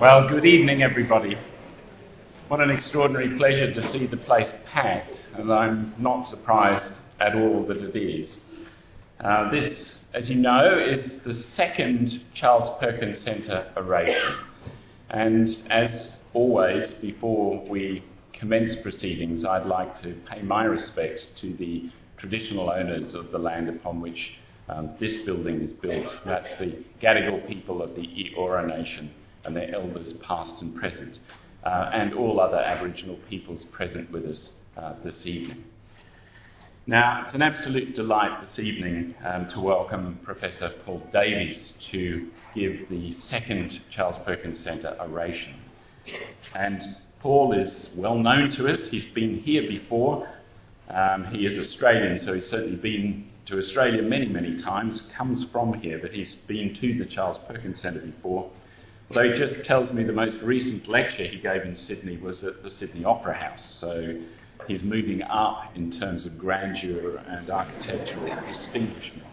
Well, good evening, everybody. What an extraordinary pleasure to see the place packed, and I'm not surprised at all that it is. Uh, this, as you know, is the second Charles Perkins Centre oration. And as always, before we commence proceedings, I'd like to pay my respects to the traditional owners of the land upon which um, this building is built. That's the Gadigal people of the Eora Nation and their elders, past and present, uh, and all other Aboriginal peoples present with us uh, this evening. Now, it's an absolute delight this evening um, to welcome Professor Paul Davies to give the second Charles Perkins Centre oration. And Paul is well known to us. He's been here before. Um, he is Australian, so he's certainly been to Australia many, many times, comes from here, but he's been to the Charles Perkins Centre before. Although he just tells me the most recent lecture he gave in Sydney was at the Sydney Opera House, so he's moving up in terms of grandeur and architectural distinguishment.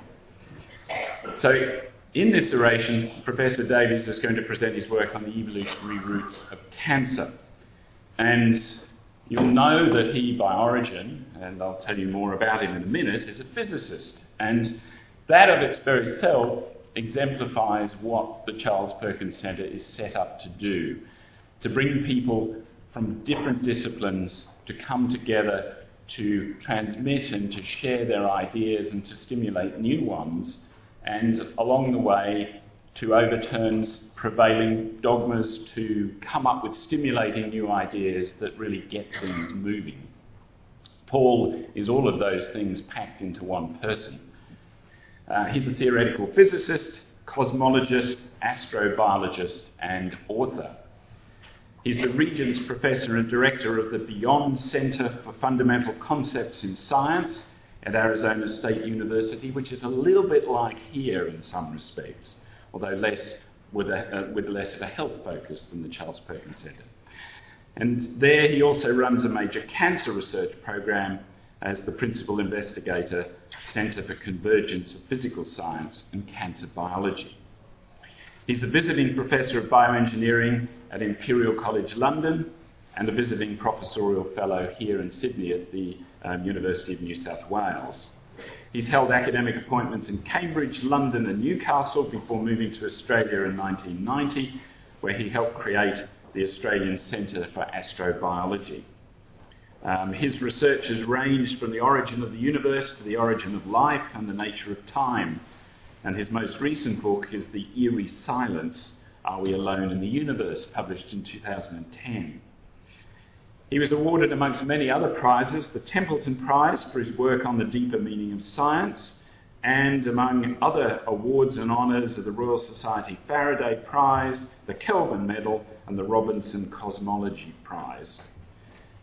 So, in this oration, Professor Davies is going to present his work on the evolutionary roots of cancer. And you'll know that he, by origin, and I'll tell you more about him in a minute, is a physicist. And that of its very self exemplifies what the Charles Perkins Centre is set up to do to bring people from different disciplines to come together to transmit and to share their ideas and to stimulate new ones, and along the way to overturn prevailing dogmas, to come up with stimulating new ideas that really get things moving. Paul is all of those things packed into one person. Uh, he's a theoretical physicist, cosmologist, astrobiologist, and author. He's the Regents Professor and Director of the Beyond Center for Fundamental Concepts in Science at Arizona State University, which is a little bit like here in some respects, although less with, a, uh, with less of a health focus than the Charles Perkins Center. And there he also runs a major cancer research program as the principal investigator, Centre for Convergence of Physical Science and Cancer Biology. He's a visiting professor of bioengineering at Imperial College London and a visiting professorial fellow here in Sydney at the um, University of New South Wales. He's held academic appointments in Cambridge, London, and Newcastle before moving to Australia in 1990, where he helped create the Australian Centre for Astrobiology. Um, his research has ranged from the origin of the universe to the origin of life and the nature of time. And his most recent book is The Eerie Silence Are We Alone in the Universe, published in 2010. He was awarded, amongst many other prizes, the Templeton Prize for his work on the deeper meaning of science, and among other awards and honours the Royal Society Faraday Prize, the Kelvin Medal, and the Robinson Cosmology Prize.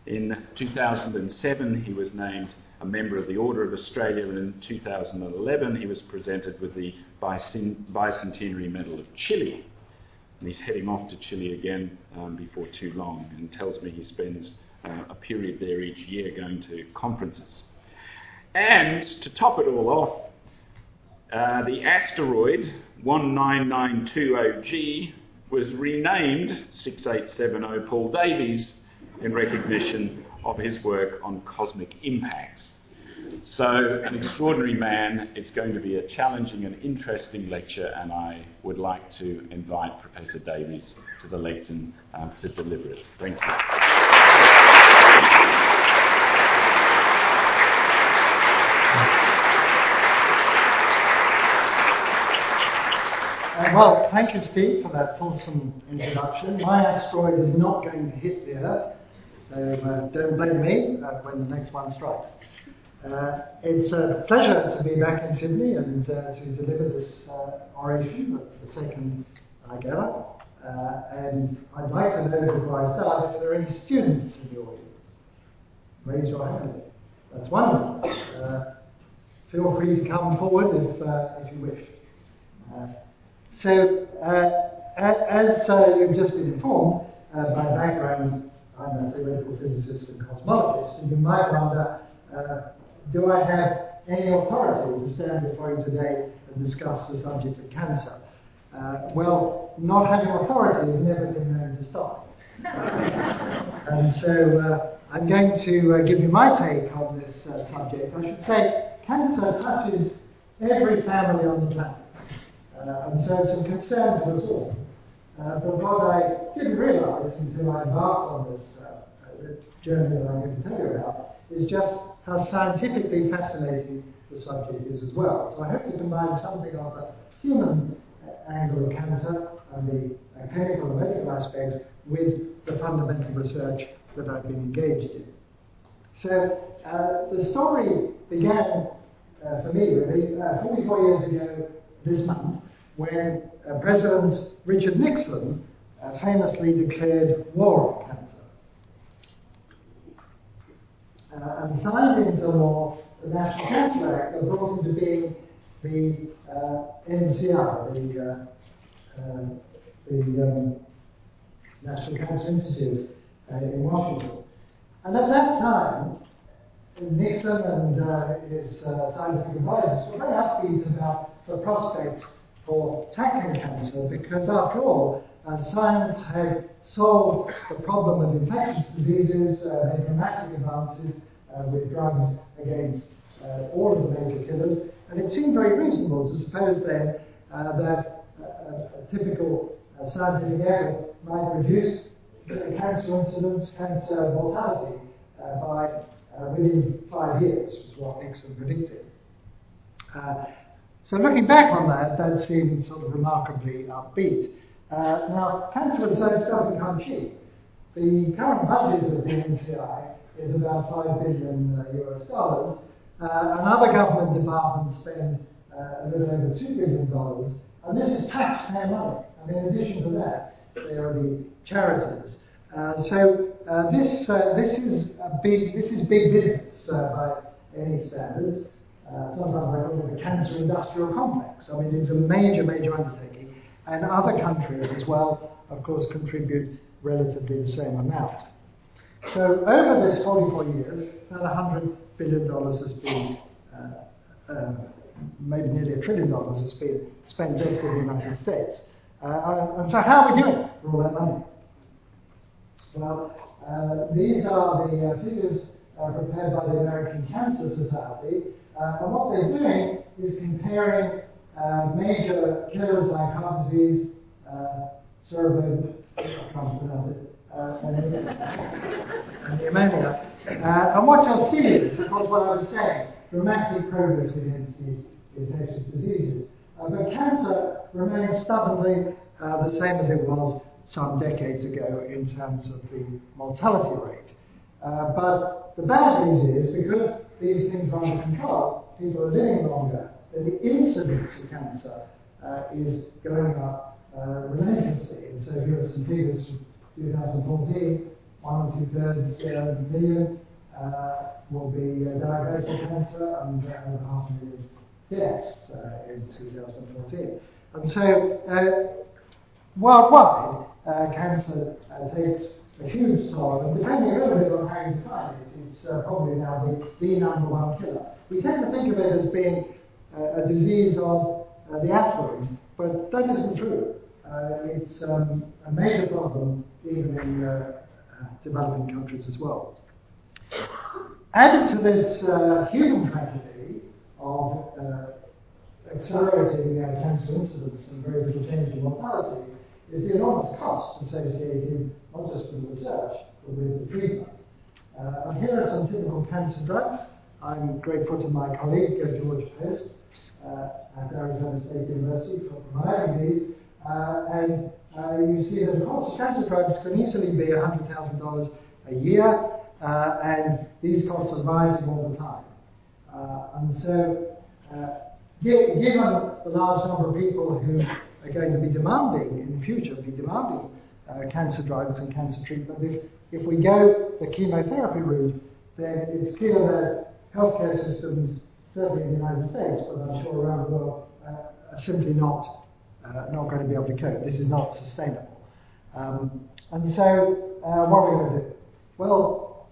In 2007, he was named a member of the Order of Australia, and in 2011, he was presented with the Bicentenary Medal of Chile. And he's heading off to Chile again um, before too long and tells me he spends uh, a period there each year going to conferences. And to top it all off, uh, the asteroid 19920G was renamed 6870 Paul Davies in recognition of his work on cosmic impacts. So, an extraordinary man. It's going to be a challenging and interesting lecture, and I would like to invite Professor Davies to the lectern um, to deliver it. Thank you. Uh, well, thank you, Steve, for that fulsome introduction. My asteroid is not going to hit the Earth, so uh, don't blame me uh, when the next one strikes. Uh, it's a pleasure to be back in Sydney and uh, to deliver this uh, oration, the second gala. and I'd like to know before I start if there are any students in the audience. Raise your hand. That's wonderful. feel free to come forward if, if you wish. so, as you've just been informed, by background, I'm a theoretical physicist and cosmologist, and you might wonder uh, do I have any authority to stand before you today and discuss the subject of cancer? Uh, well, not having authority has never been known to stop. and so uh, I'm going to uh, give you my take on this uh, subject. I should say cancer touches every family on the planet. Uh, and so it's a concern to us all. Uh, but what I didn't realise until I embarked on this uh, journey that I'm going to tell you about is just how scientifically fascinating the subject is as well. So I hope to combine something of the human angle of cancer and the uh, clinical and medical aspects with the fundamental research that I've been engaged in. So uh, the story began uh, for me really uh, 44 years ago this month when uh, President Richard Nixon uh, famously declared war on cancer. Uh, and signed into law the National Cancer Act that brought into being the NCI, the, the um, National Cancer Institute in Washington. And at that time, Nixon and uh, his uh, scientific advisors were very upbeat about the prospects for tackling cancer because, after all, uh, science had solved the problem of infectious diseases, uh, made dramatic advances uh, with drugs against uh, all of the major killers, and it seemed very reasonable to suppose then uh, that a typical scientific effort might reduce cancer incidence, cancer mortality by within five years, was what Nixon predicted. So looking back on that, that seemed sort of remarkably upbeat. Uh, now, cancer research doesn't come cheap. The current budget of the NCI is about 5 billion uh, US dollars, uh, and other government departments spend uh, a little over $2 billion, and this is taxpayer money. And in addition to that, there are the charities. Uh, so uh, this, this, is a big, this is big business by any standards. Uh, sometimes I call it the cancer industrial complex. I mean, it's a major, major undertaking. And other countries as well, of course, contribute relatively the same amount. So over this 44 years, about $100 billion has been, uh, uh, maybe nearly a trillion dollars has been spent just in the United States. Uh, uh, and so how are we doing for all that money? Well, these are the figures prepared by the American Cancer Society uh, and what they're doing is comparing uh, major killers like heart disease, uh, cerebral, I can't pronounce it, uh, and, and pneumonia. Uh, and what you'll see is, of course, what I was saying, dramatic progress against these infectious diseases. Uh, but cancer remains stubbornly uh, the same as it was some decades ago in terms of the mortality rate. But the bad news is because these things are under control, people are living longer, then the incidence of cancer uh, is going up uh, relentlessly. And so here are some figures from 2014, one and two thirds uh, million uh, will be uh, diagnosed with cancer and uh, half a million deaths in 2014. And so worldwide, cancer takes a huge toll, and depending a little bit on how you define it, it's uh, probably now the, the number one killer. We tend to think of it as being uh, a disease of uh, the affluent, but that isn't true. Uh, it's um, a major problem even in uh, uh, developing countries as well. Added to this human tragedy of accelerating cancer incidence and very little change in mortality, is the enormous cost associated not just with research, but with the treatment. Uh, and here are some typical cancer drugs. I'm grateful to my colleague, uh, George Poste, uh, at Arizona State University for providing these. Uh, and uh, you see that, of course, cancer drugs can easily be $100,000 a year, uh, and these costs are rising all the time. and so, given the large number of people who are going to be demanding in the future, be demanding uh, cancer drugs and cancer treatment. If, if we go the chemotherapy route, then it's clear that healthcare systems, certainly in the United States, but I'm sure around the world, uh, are simply not, uh, not going to be able to cope. This is not sustainable. Um, and so, uh, what are we going to do? Well,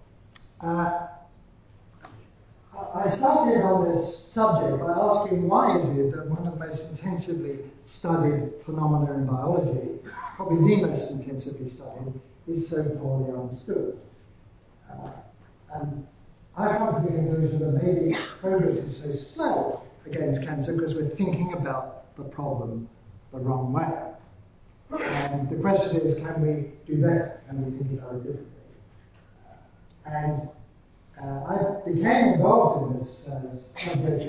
uh, I started on this subject by asking why is it that one of the most intensively studied phenomena in biology, probably the most intensively studied, is so poorly understood. Uh, and I come to the conclusion that maybe progress is so slow against cancer because we're thinking about the problem the wrong way. And the question is, can we do better? Can we think about it differently? Uh, and uh, I became involved in this uh,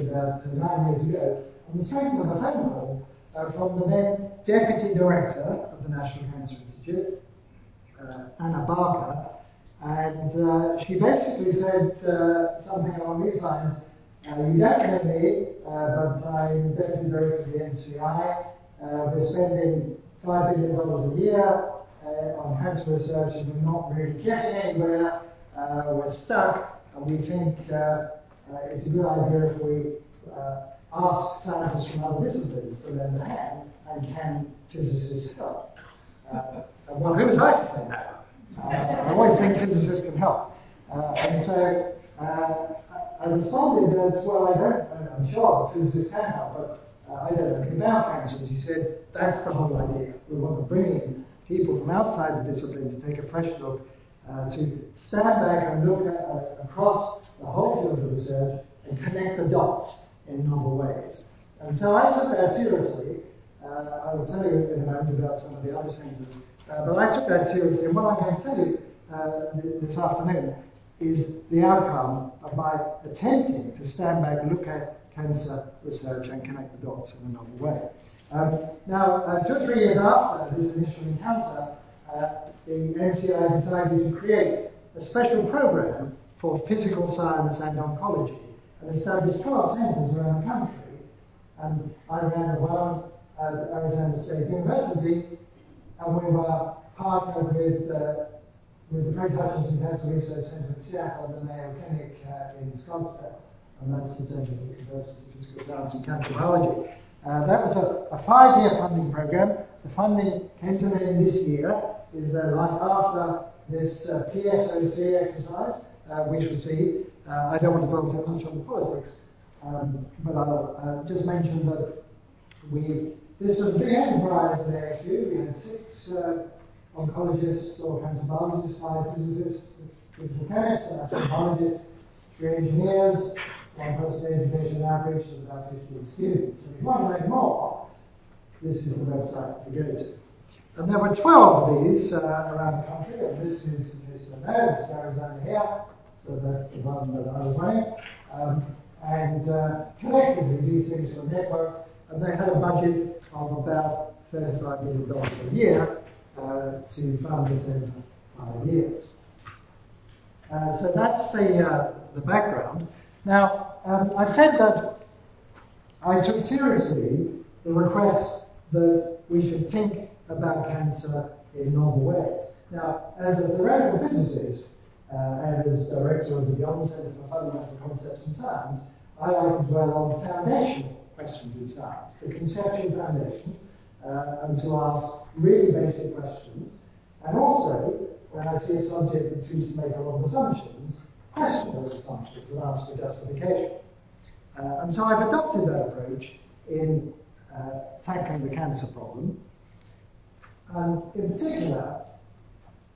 about uh, nine years ago on the strength of a phone call uh, from the then Deputy Director of the National Cancer Institute, Anna Barker, and uh, she basically said something along these lines. you don't know me, but I'm Deputy Director of the NCI. we're spending $5 billion a year on cancer research and we're not really getting anywhere. we're stuck and we think uh, uh, it's a good idea if we uh, ask scientists from other disciplines to lend a hand, and can physicists help? Well, who was I to say that? I always think physicists can help. and so I responded that, well, I don't, I'm sure physicists can help, but uh, I don't know anything about cancer. She said, that's the whole idea. We want to bring in people from outside the discipline to take a fresh look uh, to stand back and look at, uh, across the whole field of research and connect the dots in novel ways. And so I took that seriously. Uh, I will tell you in a moment about some of the other centers. Uh, but I took that seriously. And what I'm going to tell you uh, this afternoon is the outcome of my attempting to stand back look at cancer research and connect the dots in a novel way. Um, now, uh, two or three years after this initial encounter, the NCI decided to create a special program for physical science and oncology and established 12 centres around the country. And I ran one at Arizona State University, and we were partnered with, uh, with the Fred Hutchinson Cancer Research Center in Seattle and the Mayo Clinic uh, in Scottsdale. And that's the Center for Convergence of Physical Science and Cancer Biology. Uh, that was a, a five-year funding program. The funding came to an end this year, is that right after this uh, PSOC exercise, uh, we shall see. Uh, I don't want to dwell too much on the politics, um, but I'll uh, just mention that we this was a big enterprise at ASU. We had six uh, oncologists or cancer biologists, five physicists, physical chemists, an astrobiologists, three engineers, one person education average of about 15 students. And if you want to learn more, this is the website to go to. And there were 12 of these uh, around the country, and this is, you don't know, this is Arizona here, so that's the one that I was running. Um, and uh, collectively, these things were networked, and they had a budget of about $35 million a year uh, to fund this over five years. Uh, so that's the, uh, the background. Now, um, I said that I took seriously the request that we should think about cancer in novel ways. Now, as a theoretical physicist uh, and as director of the Beyond Center for Fundamental Concepts in Science, I like to dwell on the foundational questions in science, the conceptual foundations, uh, and to ask really basic questions. And also, when I see a subject that seems to make a lot of assumptions, question those assumptions and ask for justification. Uh, and so I've adopted that approach in uh, tackling the cancer problem. And in particular,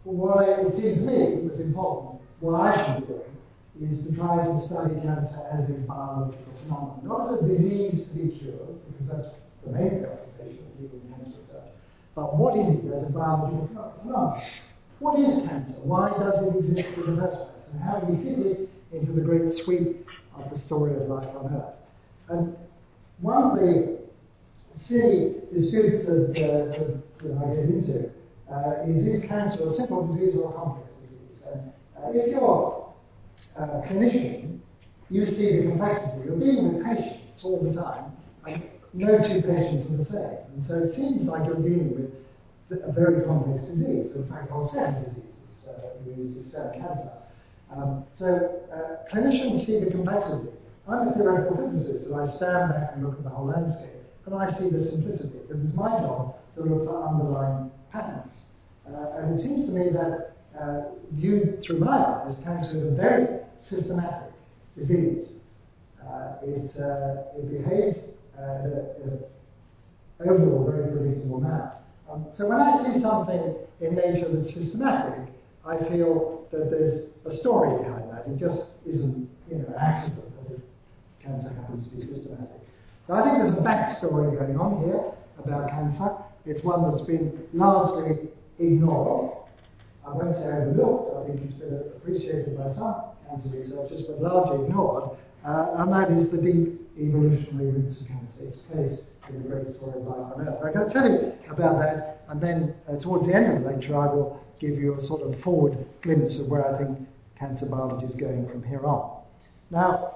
what it seems to me was important, what I should be doing, is to try to study cancer as a biological phenomenon, not as a disease to be cured, because that's the main preoccupation of people in cancer research, but what is it as a biological phenomenon? What is cancer? Why does it exist in the first place? And how do we fit it into the great sweep of the story of life on Earth? And one of the silly disputes that, uh, that, I get into uh, is is cancer a simple disease or a complex disease? And uh, if you're a clinician, you see the complexity. You're dealing with patients all the time, and no two patients are the same. And so it seems like you're dealing with a very complex disease. In fact, all seven diseases, uh, stem cancer. Um, so uh, clinicians see the complexity. I'm a theoretical physicist, and I stand back and look at the whole landscape. And I see the simplicity, because it's my job to look for underlying patterns. Uh, and it seems to me that, uh, viewed through my eyes, cancer is a very systematic disease. Uh, it, uh, it behaves uh, in, a, overall very predictable manner. Um, so when I see something in nature that's systematic, I feel that there's a story behind that. It just isn't, you know, an accident that cancer happens to be systematic. So I think there's a backstory going on here about cancer. It's one that's been largely ignored. I won't say overlooked. I think it's been appreciated by some cancer researchers, but largely ignored. Uh, and that is the deep evolutionary roots of cancer. Its place in the great story of life on Earth. I'm going to tell you about that, and then uh, towards the end of the lecture, I will give you a sort of forward glimpse of where I think cancer biology is going from here on. Now,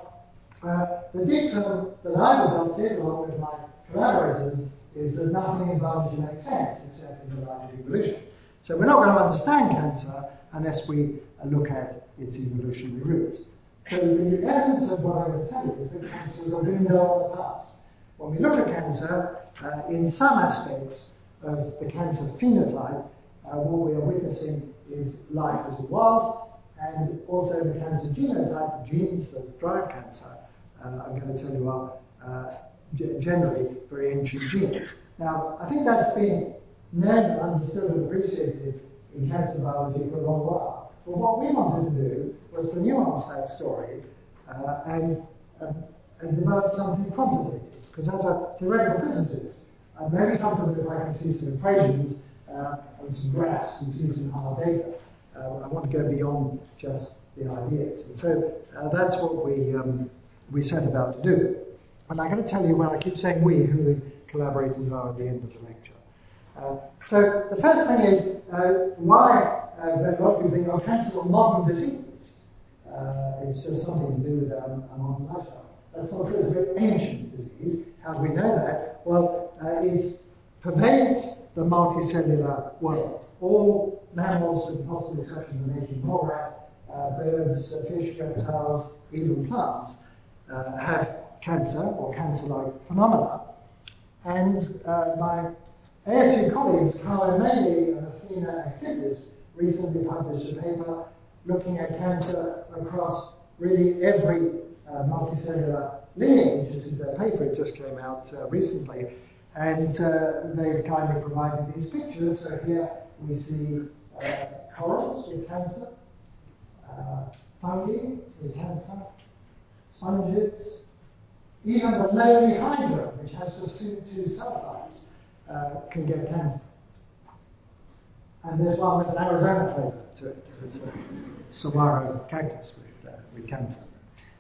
uh, the dictum that I've adopted, along with my collaborators, is that nothing in biology makes sense except in the light of evolution. So we're not going to understand cancer unless we look at its evolutionary roots. So the essence of what to tell you is that cancer is a window on the past. When we look at cancer, uh, in some aspects of the cancer phenotype, uh, what we are witnessing is life as it was, and also the cancer genotype, the genes that drive cancer, uh, I'm going to tell you are uh, generally very ancient genes. Now, I think that's been known, understood, and appreciated in cancer biology for a long while. But what we wanted to do was to nuance that story uh, and, um, and develop something quantitative. Because as a theoretical physicist, I'm very confident if I can see some equations uh, and some graphs and see some hard data. Uh, I want to go beyond just the ideas. And so uh, that's what we, um, we set about to do. And I'm going to tell you, when I keep saying we, who the collaborators are at the end of the lecture. Uh, so the first thing is uh, why uh, a lot of people think, oh, cancer is modern disease. It's just something to do with um, a modern lifestyle. That's not true. It's a very ancient disease. How do we know that? Well, it pervades the multicellular world. All mammals, with the possible exception of the naked mole rat, uh, birds, uh, fish, reptiles, even plants, uh, have cancer or cancer-like phenomena. And my ASU colleagues, Carlo Maley and Athena Aktipis, recently published a paper looking at cancer across really every uh, multicellular lineage. This is a paper, it just came out uh, recently. And uh, they've kindly provided these pictures. So here we see uh, corals with cancer, uh, fungi with cancer, sponges, even the lowly hydra, which has just two cell types, uh, can get cancer. And there's one with an Arizona flavour to it. It's a saguaro cactus with, uh, with cancer.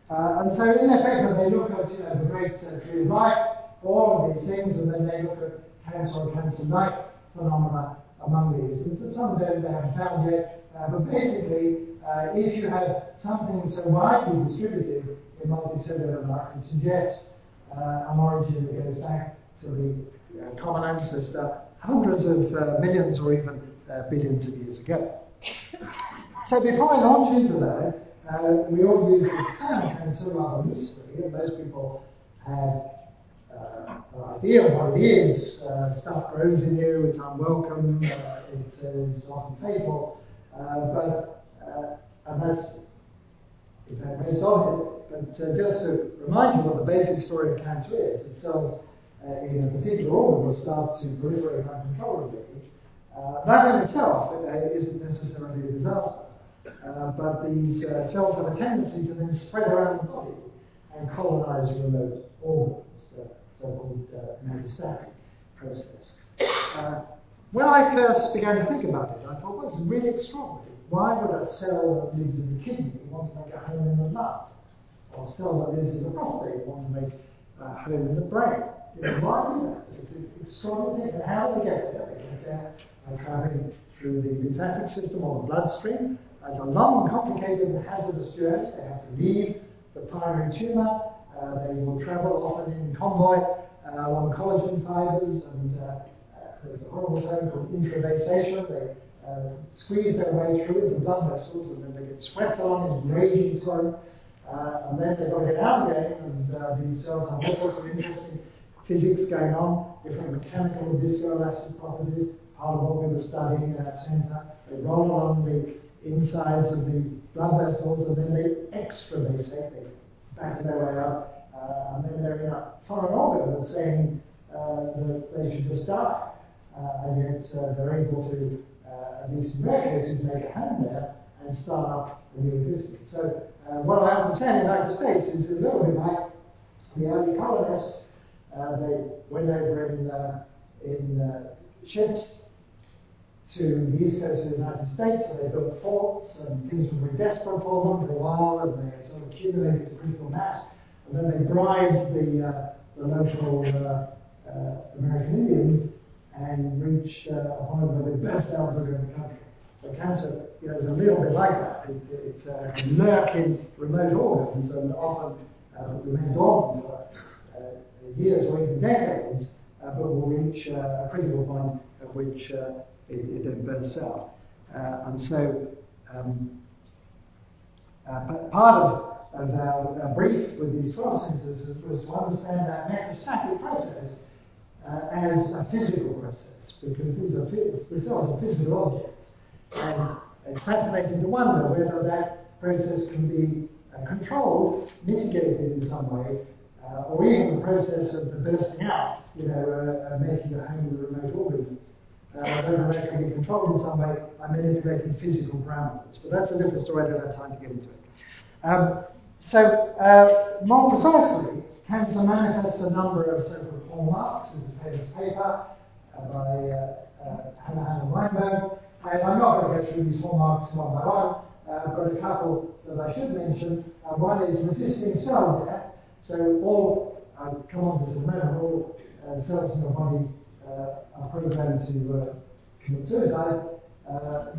Uh, and so, in effect, when they look at you know, the great tree of life, all of these things, and then they look at cancer or cancer-like phenomena among these. And so some of them they haven't found yet, uh, but basically, uh, if you have something so widely distributed in multicellular life, it suggests uh, an origin that goes back to the common ancestor hundreds of millions or even billions of years ago. So before I launch into that, uh, we all use this term cancer rather loosely, and most people have uh, an idea of what it is. Uh, stuff grows in you, it's unwelcome, uh, it is often fatal, uh, but uh, and that's in fact on it. But just to remind you what the basic story of cancer is, it in a particular organ will start to proliferate uncontrollably. that in itself isn't necessarily a disaster. Uh, but these uh, cells have a tendency to then spread around the body and colonize remote organs, the so-called uh, metastatic process. Uh, when I first began to think about it, I thought, well, is really extraordinary. Why would a cell that lives in the kidney want to make a home in the blood? Or a cell that lives in the prostate want to make a home in the brain? You know, why that? It's extraordinary. And how do they get there? They get there by traveling through the lymphatic system or the bloodstream, it's a long, complicated, hazardous journey. They have to leave the primary tumor. Uh, they will travel often in convoy uh, along collagen fibers, and uh, uh, there's a horrible term called intravasation. They uh, squeeze their way through the blood vessels, and then they get swept on in raging swelling. Uh, and then they've got to get out again, and these cells have all sorts of interesting physics going on, different mechanical and viscoelastic properties, part of what we were studying in our center. They roll along the insides of the blood vessels, and then they extravasate, they back their way up, uh, and then they're in a foreign organ that's saying uh, that they should just die. Uh, and yet uh, they're able to, uh, at least in rare cases, make a hand there and start up a new existence. So what I understand in the United States is a little bit like the early colonists. They went over in, in ships to the east coast of the United States, and they built forts, and things were very desperate for them for a while, and they sort of accumulated a critical mass, and then they bribed the, uh, the local uh, uh, American Indians and reached uh, a point where they burst out in the country. So cancer you know, is a little bit like that. It, it uh, can lurk in remote organs and often uh, remain dormant for uh, years or even decades, uh, but will reach uh, a critical point at which uh, it, it, then bursts out. and so um, part of, of our, brief with these photosynthesis was to understand that metastatic process uh, as a physical process because these are, the cells are physical objects. And it's fascinating to wonder whether that process can be uh, controlled, mitigated in some way, uh, or even the process of the bursting out, you know, uh, uh, making a home with remote organs. Uh, whether that can be controlled in some way by manipulating physical parameters. But that's a different story, I don't have time to get into it. Um, so, more precisely, cancer manifests a number of so-called hallmarks. There's a famous paper uh, by uh, uh, Hanahan Weinberg. And I'm not going to go through these hallmarks one by one. Uh, I've got a couple that I should mention. Uh, one is resisting cell death. So all, I'll come on to this in a moment, all uh, cells in your body uh, are programmed to commit suicide.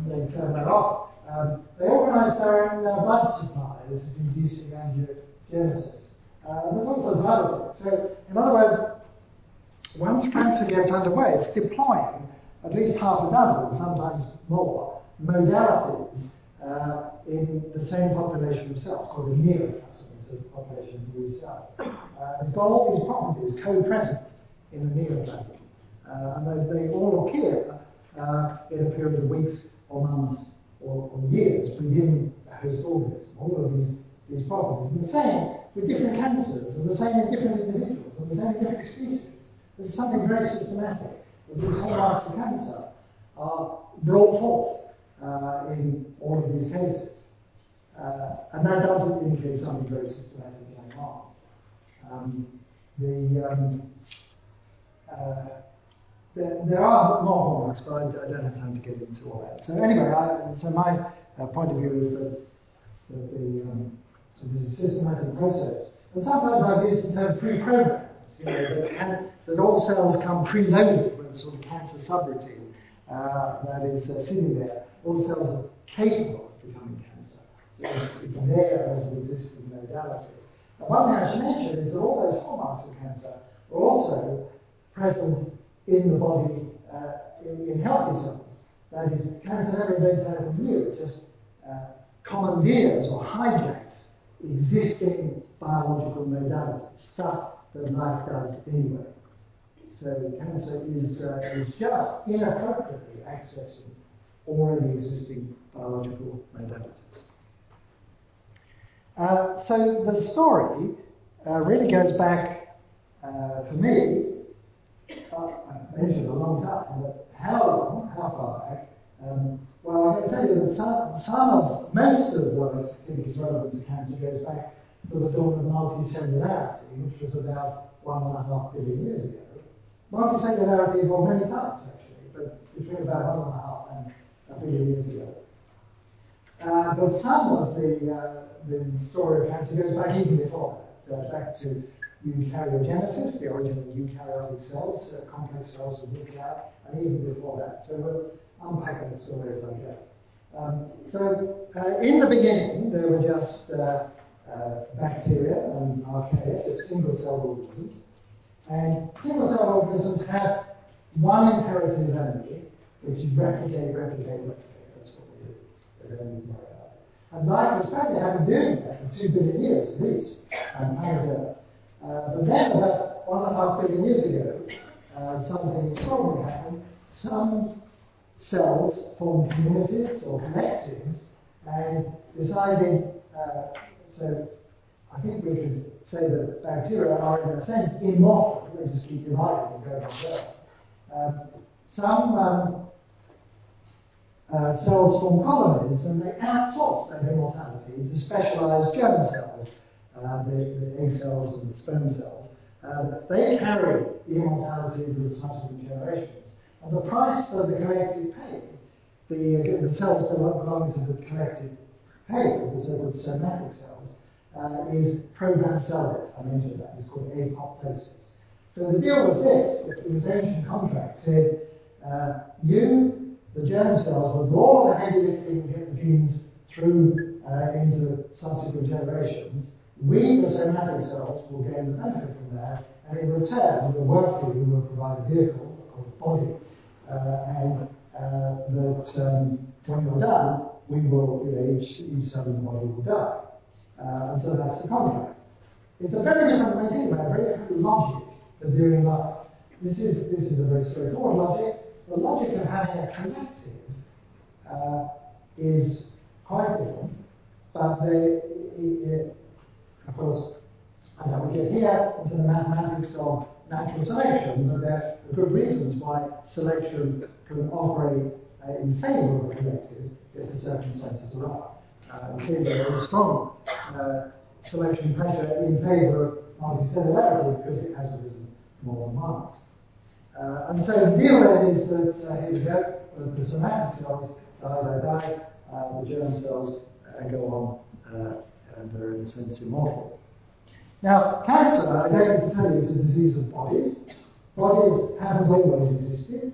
they turn that off. Um, they organize their own blood supply. This is inducing angiogenesis. Uh, there's all sorts of. So, in other words, once cancer gets underway, it's deploying at least half a dozen, sometimes more, modalities uh, in the same population of cells, called a neoplasm, it's a population of new cells. Uh, it's got all these properties co-present in the neoplasm. Uh, and they, they, all appear uh, in a period of weeks or months or, or years within the host organism. All of these, these properties. And the same with different cancers, and the same in different individuals, and the same in different species. There's something very systematic. That these hallmarks of cancer are brought forth uh, in all of these cases. Uh, and that does indicate something very systematic going on. Um, the, um, uh, there, there, are more hallmarks, but I, I, don't have time to get into all that. So anyway, I, so my uh, point of view is that, that the, um, so there's a systematic process. And sometimes I've used the term pre-programmed, you know, that, that all cells come preloaded with a sort of cancer subroutine uh, that is uh, sitting there. All cells are capable of becoming cancer. So it's, there as an existing modality. And one thing I should mention is that all those hallmarks of cancer are also present in the body uh, in, in, healthy cells. That is, cancer never invents anything new, it just uh, commandeers or hijacks existing biological modalities, stuff that life does anyway. So cancer is, uh, is just inappropriately accessing already existing biological modalities. Uh, so the story uh, really goes back, uh, for me, uh, I've mentioned a long time, but how long, how far back? Um, well, I can tell you that some, some of, most of what I think is relevant to cancer goes back to the dawn of multicellularity, which was about one and a half billion years ago. Multicellularity evolved many times, actually, but between about one and a half and a billion years ago. Uh, but some of the, uh, the story of cancer goes back even before that, uh, back to eukaryogenesis, the origin of eukaryotic cells, uh, complex cells with nuclei, and even before that. So we'll unpack that story as I go. Um, so uh, in the beginning, there were just uh, uh, bacteria and archaea, single-celled organisms. And single-celled organisms have one imperative only, which is replicate, replicate, replicate. That's what they do. They don't need life was probably have been doing that for two billion years at least, Earth. Uh, but then about one and a half billion years ago, uh, something extraordinary happened. Some cells formed communities or collectives and decided uh, so I think we could say that bacteria are, in a sense, immortal. They just keep dividing and going on um, Some um, uh, cells form colonies and they outsource their immortality to specialized germ cells, uh, the, the, egg cells and the sperm cells. Uh, they carry the immortality into the subsequent generations. And the price for the collective paid, the, the cells belonging to the collective paid, the so-called somatic cells, uh, is programmed cell death. I mentioned that. It's called apoptosis. So the deal was this, that this ancient contract said, uh, you, the germ cells, will do all the the genes through uh, into subsequent generations. We, the somatic cells, will gain the benefit from that, and in return, we'll work for you, we'll provide a vehicle called a body, uh, and uh, that um, when you're done, we will, you know, each, each cell in the body will die. Uh, and so that's the contract. It's a very different way of thinking about it, very different logic of doing life. This is, this is a very straightforward logic. The logic of having a collective uh, is quite different, but they, it, of course, I know we get here into the mathematics of natural selection, but there are good reasons why selection can operate uh, in favour of a collective if the circumstances are right. Uh, clearly, there is strong uh, selection pressure in favour of multicellularity because it has arisen more than once. Uh, and so the then is that uh, here we go, the somatic cells die, die, die, uh, the germ cells uh, go on, and they're in a sense immortal. Now, cancer, I don't need to tell you, is a disease of bodies. Bodies haven't always existed.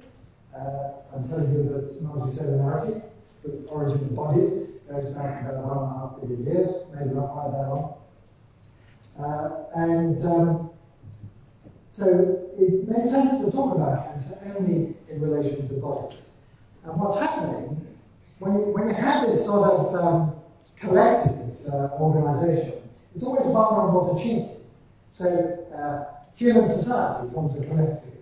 Uh, I'm telling you that multicellularity, the origin of bodies, goes back about one and a half billion years, maybe not quite that long. Uh, and um, so it makes sense to talk about cancer only in relation to bodies. And what's happening, when you, when you have this sort of um, collective uh, organization, it's always vulnerable to cheating. So uh, human society forms a collective,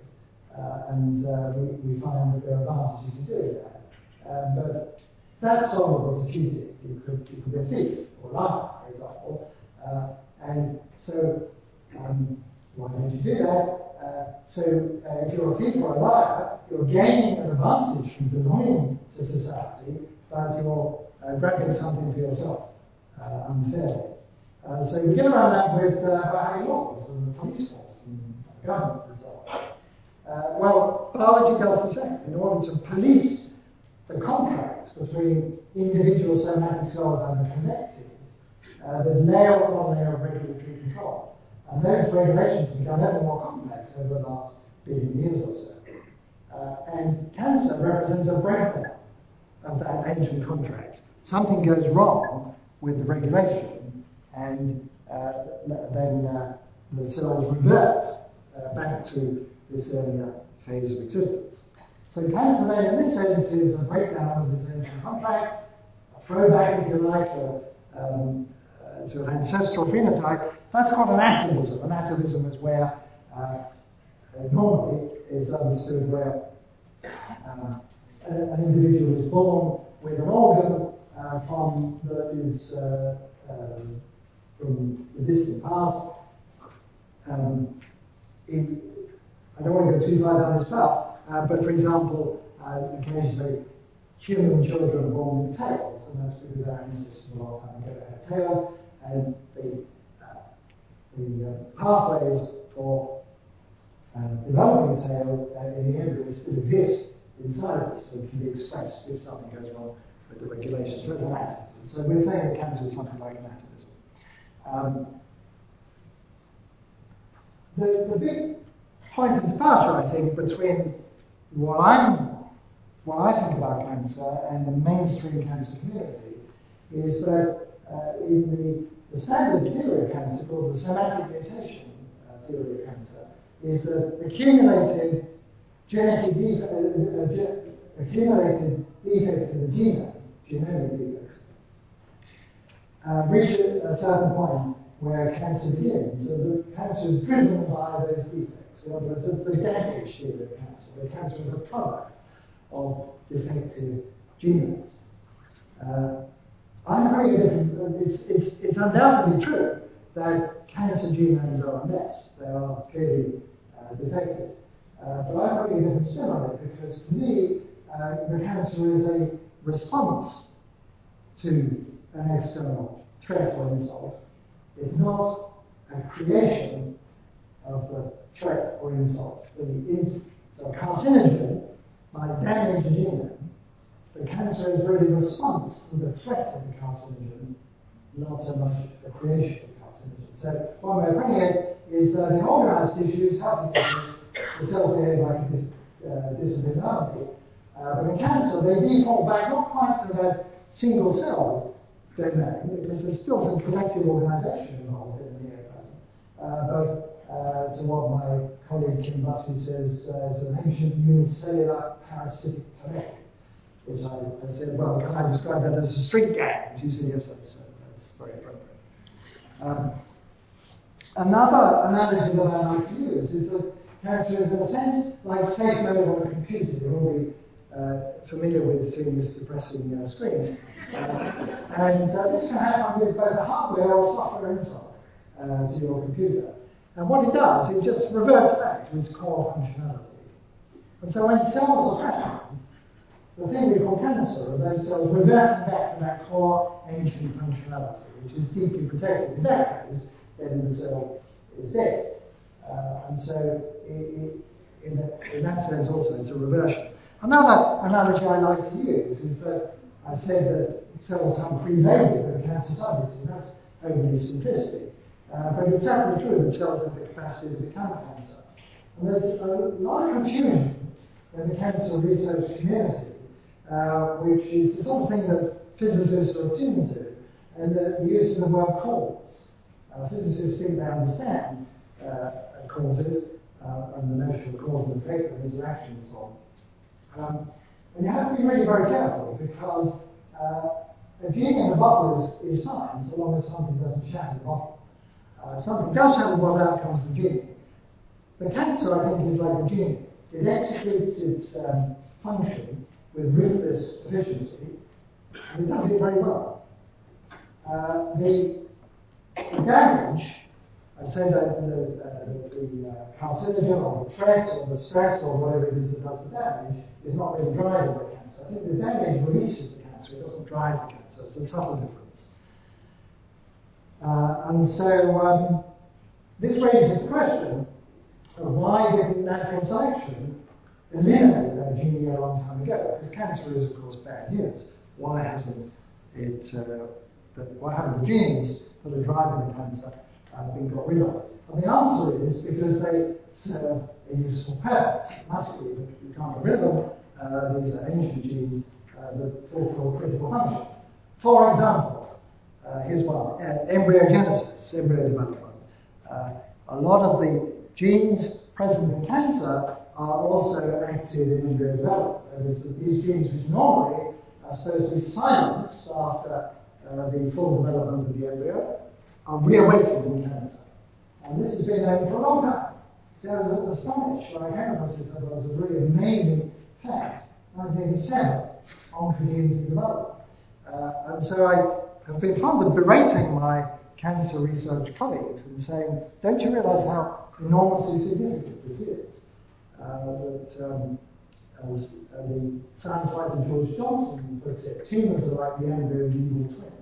uh, and uh, we, we find that there are advantages in doing that. Um, but that's vulnerable to cheating. You could, you could be a thief or a liar, for example. Uh, and so um, why don't you do that? Uh, so uh, if you're a thief or a liar, you're gaining an advantage from belonging to society, but you're uh, grabbing something for yourself uh, unfairly. Uh, so we get around that with uh, laws and the police force and government and so on. Uh, well, biology does the same. In order to police the contracts between individual somatic cells and the collective, uh, there's layer upon layer of regulatory control. And those regulations have become ever more complex over the last billion years or so. Uh, and cancer represents a breakdown of that ancient contract. Something goes wrong with the regulation, and uh, then uh, the cells revert uh, back to this earlier phase of existence. So cancer then, in this sense, is a breakdown of this ancient contract, a throwback, if you like, um, uh, to an ancestral phenotype, that's called an atavism. An atavism is where uh, normally is understood where uh, an individual is born with an organ uh, from that is uh, um, from the distant past. Um, it, I don't want to go too far down this path, uh, but for example, uh, occasionally human children are born with tails, and that's because our ancestors a long time ago had tails, and the the uh, pathways for uh, developing a tail uh, in the embryo still exist inside us, so it can be expressed if something goes wrong with the regulations. So it's an atavism. So we're saying that cancer is something like an atavism. Um, the, the big point of departure, I think, between what I'm what I think about cancer and the mainstream cancer community is that uh, in the the standard theory of cancer, called the somatic mutation uh, theory of cancer, is that accumulated genetic def- uh, uh, ge- accumulated defects in the genome, genomic defects, uh, reach a, certain point where cancer begins, and the cancer is driven by those defects. In other words, it's the damage theory of cancer, where cancer is a product of defective genomes. Uh, I'm very it's, it's, it's undoubtedly true that cancer genomes are a mess. They are clearly uh, defective. Uh, but I agree putting a different spin on it because to me, uh, the cancer is a response to an external threat or insult. It's not a creation of the threat or insult. The ins- so carcinogen might damage the genome, but cancer is really a response to the threat of the carcinogen, not so much the creation of the carcinogen. So one way of putting it is that in organized tissues, healthy tissues, the cells behave like a uh, disciplined army. Uh, but in cancer, they default back not quite to that single cell domain, because there's still some collective organization involved in the neoplasm. Uh, but uh, to what my colleague Kim Bussey says uh, is an ancient unicellular parasitic kinetic, which I, I said, well, can I describe that as a street gang? She said, yes, that's, that's very appropriate. Um, another analogy that I like to use is that cancer is, in a sense, like safe mode on a computer. You'll all be uh, familiar with seeing this depressing uh, screen. Uh, and uh, this can happen with both the hardware or software inside uh, to your computer. And what it does, it just reverts back to its core functionality. And so when cells are found, the thing we call cancer are those cells reverting back to that core ancient functionality, which is deeply protected. In that case, then the cell is dead. Uh, and so, it, it, in, in that sense, also, it's a reversion. Another analogy I like to use is that I've said that cells come pre-loaded with a cancer subroutine. That's overly simplistic. Uh, but it's certainly true that cells have the capacity to become cancer. And there's a lot of confusion in the cancer research community, uh, which is the sort of thing that physicists are attuned to, and the, the use of the word cause. Uh, physicists think they understand uh, causes uh, and the notion of cause and effect and interaction and so on. Um, and you have to be really very careful because a genie in the bottle is, is fine so long as something doesn't shatter the bottle. Uh, something does shatter the bottle, out comes the. The cancer, I think, is like the genie. It executes its um, function with ruthless efficiency, and it does it very well. Uh, the, damage I say that the, uh, the uh, carcinogen or the threat or the stress or whatever it is that does the damage is not really driving the cancer. I think the damage releases the cancer, it doesn't drive the cancer. It's a subtle difference. Uh, and so um, this raises the question of why didn't natural selection eliminate that gene a long time ago? Because cancer is, of course, bad news. Why hasn't it? Uh, the, why haven't the genes that are driving the cancer uh, been got rid of? And the answer is because they serve a useful purpose. Be that you can't get rid of them. Uh, these are ancient genes uh, that fulfill critical functions. For example, uh, here's one uh, embryogenesis, embryo development. A lot of the genes present in cancer are also active in embryo development. These genes, which normally are supposed to be silenced after uh, the full development of the embryo, are reawakened in cancer. And this has been known for a long time. So I was astonished when I came across this. I thought it was a really amazing fact. 1987, oncogenes in development. Uh, and so I have been fond of berating my cancer research colleagues and saying, don't you realize how enormously significant this is? Uh, that, um, as uh, the science writer George Johnson puts it, tumors are like the embryo's evil twin.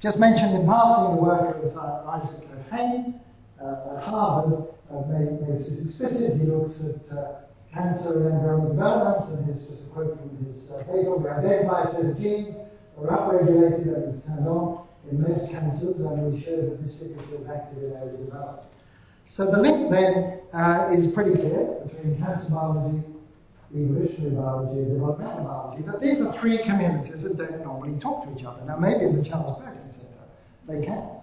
Just mentioned in passing the work of uh, Isaac Kohane uh, at Harvard uh, made, makes this explicit. He looks at uh, cancer and embryonic development, and here's just a quote from his uh, paper. We identify a set of genes are upregulated and is turned on in most cancers, and we show that this signature is active in early development. So the link then uh, is pretty clear between cancer biology, evolutionary biology, and developmental biology. But these are three communities that don't normally talk to each other. Now, maybe in the Charles Perkins Center, they can.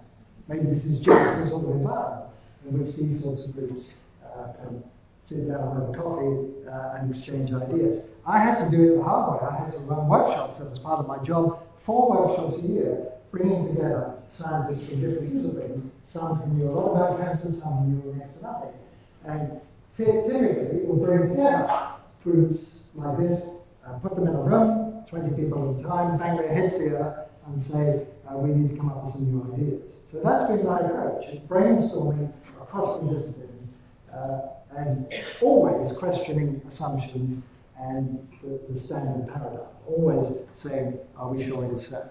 Maybe this is just the sort of environment in which these sorts of groups uh, can sit down and have a coffee uh, and exchange ideas. I had to do it the hard way. I had to run workshops. Was part of my job. Four workshops a year, bringing together scientists from different disciplines. Some who knew a lot about cancer, some who knew next to nothing. And typically, we'll bring together groups like this, uh, put them in a room, 20 people at a time, bang their heads together, and say, uh, we need to come up with some new ideas. So that's been my approach, brainstorming across the disciplines uh, and always questioning assumptions and the, the, standard paradigm, always saying, are we sure it is so?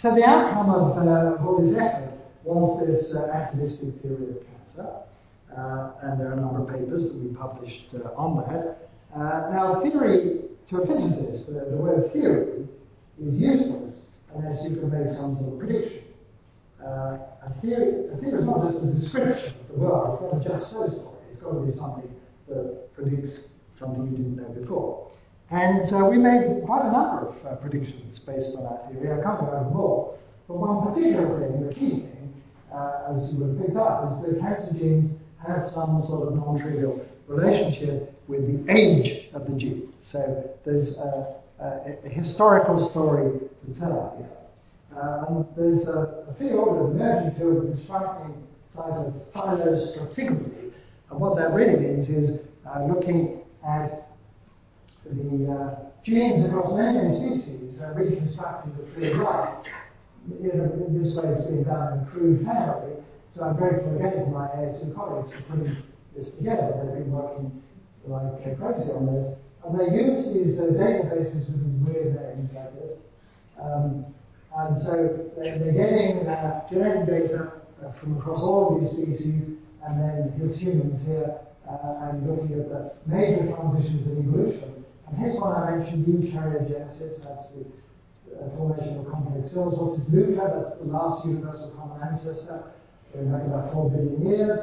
So the outcome of, uh, of all this effort was this uh, atavistic theory of cancer, uh, and there are a number of papers that we published uh, on that. Uh, now, theory, to a physicist, the word theory is useless unless you can make some sort of prediction. Uh, a, theory, a theory is not just a description of the world, it's not just so story, it's got to be something that predicts something you didn't know before. And uh, we made quite a number of uh, predictions based on our theory. I can't them all. But one particular thing, the key thing, uh, as you would have picked up, is that cancer genes have some sort of non-trivial relationship with the age of the gene. So there's a, a, a historical story to tell here. Uh, and there's a, a field, an emerging field, with this striking title of phylostratigraphy. And what that really means is uh, looking at the uh, genes across many many species and reconstructing the tree of life. You know, in this way, it's been done in crude family. So I'm grateful again to my ASU colleagues for putting this together. They've been working like crazy on this. And they use these uh, databases with these weird names like this. Um, and so they're, they're getting uh, genetic data uh, from across all these species, and then his humans here, uh, and looking at the major transitions in evolution. And here's one I mentioned, eukaryogenesis, that's the uh, formation of complex cells. What's it, Luca? That's the last universal common ancestor, going back about 4 billion years.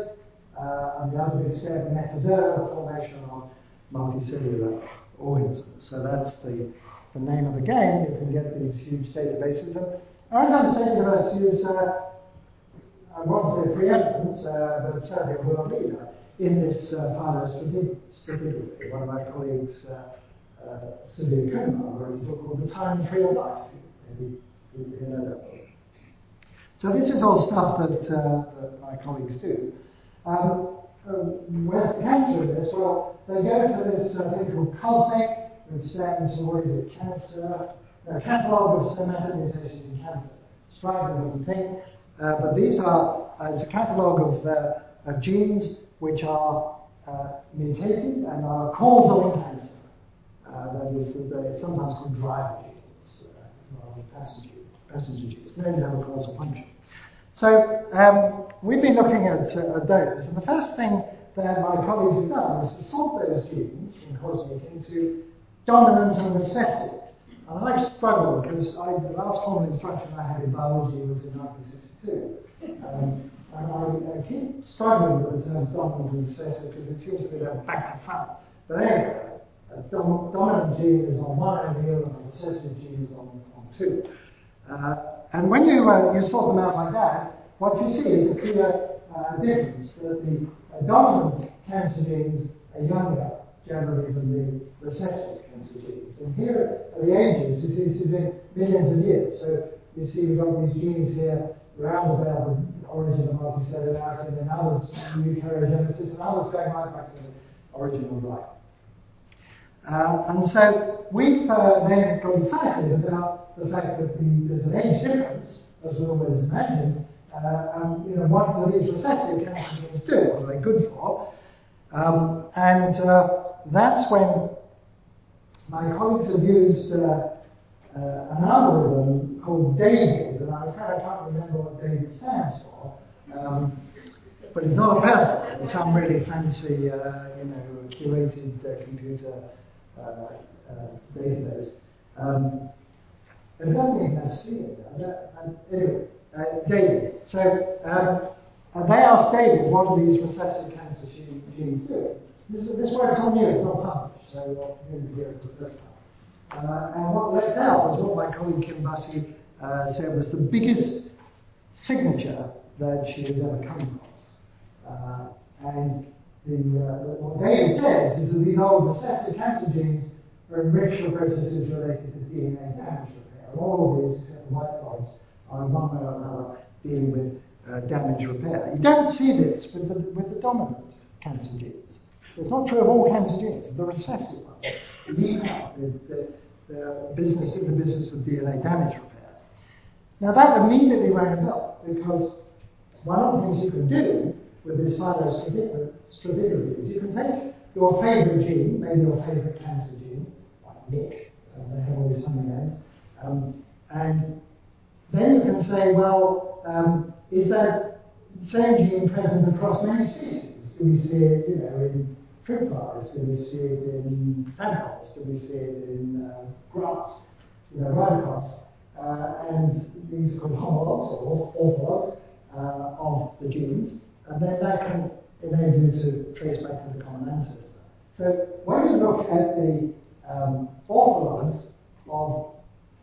Uh, and the other big step, metazoa, the formation of multicellular organisms. So that's the the name of the game, you can get these huge databases. And Arizona State is, uh, I won't say preeminent, uh, but certainly a world leader in this uh, stratigraphy. One of my colleagues, uh, uh, Sudhir Kumar, wrote a book called The Time Tree of Life. Maybe you know that book. So this is all stuff that, uh, that my colleagues do. Um, where's the cancer in this? Well, they go to this uh, thing called COSMIC, which stands for is it, cancer, a catalogue of somatic mutations in cancer. Striking looking thing. Uh, but these are, uh, it's a catalogue of, uh, of genes which are uh, mutated and are causal in cancer. Uh, that is, they're sometimes called driver genes, uh, rather than passenger, passenger have a causal function. So um, we've been looking at, at those, and the first thing that my colleagues have done is to sort those genes in COSMIC into dominant and recessive. And I've struggled because I, the last formal instruction I had in biology was in 1962. Um, and I, I, keep struggling with the terms dominant and recessive because it seems to be going back to front. But anyway, a dominant gene is on one allele and a recessive gene is on, on two. Uh, and when you, uh, you sort them out like that, what you see is a clear uh, difference that the uh, dominant cancer genes are younger generally than the recessive cancer genes. And here are the ages, you see this is in millions of years. So you see we've got these genes here around about the origin of multicellularity, and then others, eukaryogenesis, and others going right back to the origin of life. Uh, and so we've uh, then got excited about the fact that the, there's an age difference, as we always imagine, uh, and you know, what do these recessive cancer genes do? What are they good for? Um, and uh, that's when my colleagues have used uh, uh, an algorithm called David, and afraid I can't remember what David stands for. Um, but it's not a person, it's some really fancy, uh, you know, curated uh, computer database. Um, it doesn't even have C in there. Anyway, David. So um, they asked David, what do these recessive cancer genes do? This, this work's on you, it's not published, so you'll hear it for the first time. Uh, and what left out was what my colleague Kim Bussey uh, said was the biggest signature that she has ever come across. Uh, and the, uh, what David says is that these old recessive cancer genes are enriched for processes related to DNA damage repair. All of these, except the white blobs, are in one way or another dealing with uh, damage repair. You don't see this with the, with the dominant cancer genes. It's not true of all cancer genes. The recessive ones the, the, the business in the business of DNA damage repair. Now that immediately rang a bell because one of the things you can do with this phylostratigraphy is you can take your favourite gene, maybe your favourite cancer gene, like Nick, uh, they have all these funny names, um, and then you can say, well, um, is that same gene present across many species? Do we see it, you know, in fruit flies? Do we see it in tadpoles? Do we see it in uh, grass? You know, right across. Uh, and these are called homologs or orthologs uh, of the genes, and then that can enable you to trace back to the common ancestor. So when you look at the um, orthologs of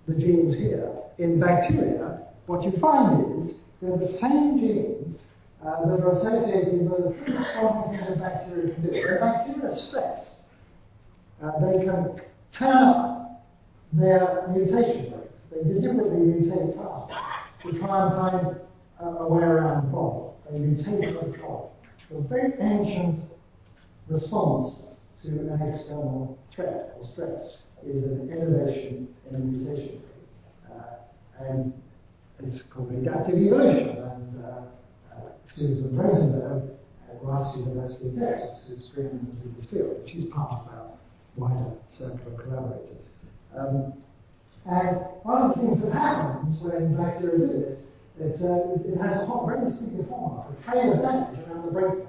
the genes here in bacteria, what you find is they're the same genes uh, that are associated with the pretty strong thing that bacteria can do. When bacteria stress, uh, they can turn up their mutation rate. They deliberately mutate faster to try and find uh, a way around the problem. They mutate for control. Very ancient response to an external threat or stress is an innovation in a mutation rate. Uh, and it's called adaptive evolution. And uh, uh, Susan Rosenberg at Rice University of Texas is screaming into this field, is part of our wider circle of collaborators. Um, and one of the things that happens when bacteria do this, it's, uh, it, it, has a very distinctive hallmark, a trail of damage around the breakpoint.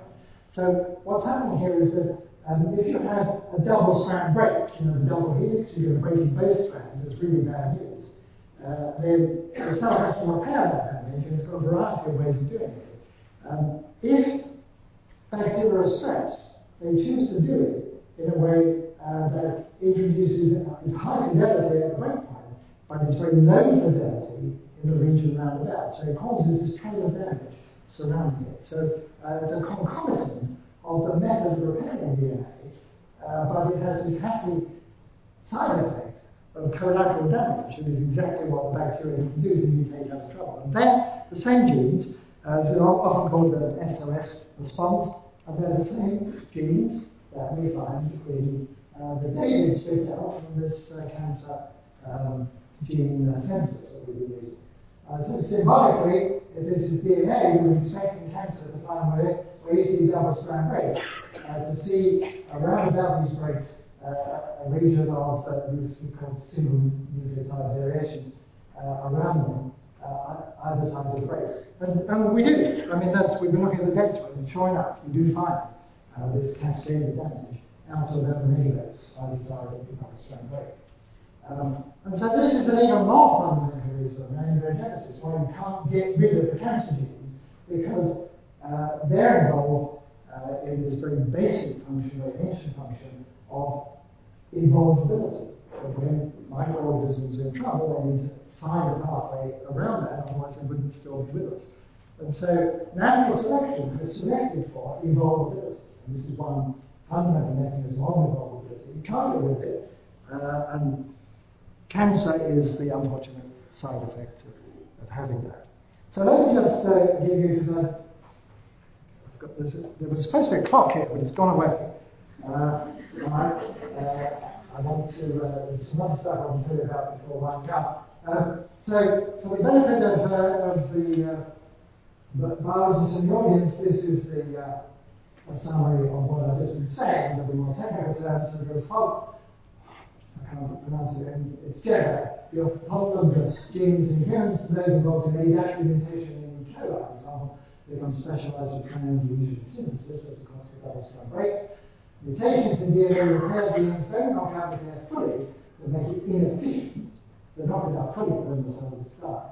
So what's happening here is that um, if you have a double strand break, you know, the double helix, you're breaking both strands, it's really bad news. Uh, then the cell has to repair that damage, and it's got a variety of ways of doing it. Um, if bacteria are stressed, they choose to do it in a way uh, that introduces its high fidelity at the breakpoint, but it's very low fidelity in the region around about. So it causes this trail of damage surrounding it. So uh, it's a concomitant of the method of repairing DNA, uh, but it has this happy side effect of collateral damage, which is exactly what the bacteria can do to mutate out of trouble. And they're the same genes, uh, it's often called the SOS response, and they're the same genes that we find in uh, the David spits out from this uh, cancer um, gene uh, census that we've been using. Uh, so symbolically, if this is DNA, we would expect in cancer to find where, where you see double strand breaks, uh, to see around about these breaks uh, a region of uh, these called single nucleotide variations uh, around them, uh, either side of the breaks. And, and, we do. I mean, that's we've been looking at the data, and sure enough, you do find this cascade of damage out to 11 megabits either side of the double strand break. Um, and so this is an even more fundamental reason than embryogenesis, why you can't get rid of the cancer genes, because uh, they're involved uh, in this very basic function, very ancient function of evolvability. When microorganisms are in trouble, they need to find a pathway around that, otherwise they wouldn't still be with us. And so natural selection has selected for evolvability. And this is one fundamental mechanism of evolvability. You can't get rid of it. Uh, and Cancer is the unfortunate side effect of, of having that. So let me just uh, give you, because I've got this, there was supposed to be a clock here, but it's gone away. Uh, I, uh, I want to, uh, there's some other stuff I want to tell you about before one comes. Um, so, for the benefit of, uh, of the uh, biologists in the audience, this is the uh, a summary of what I've just been saying, that we will take our terms and go forward I can't pronounce it, and it's Jera, the orthologous genes in humans and those involved in adaptive mutation in E. coli, for example, become specialized for translesion synthesis as a consequence of double breaks. Mutations in DNA repair genes don't knock out repair fully, they make it inefficient. They're not enough fully for them to cell to die.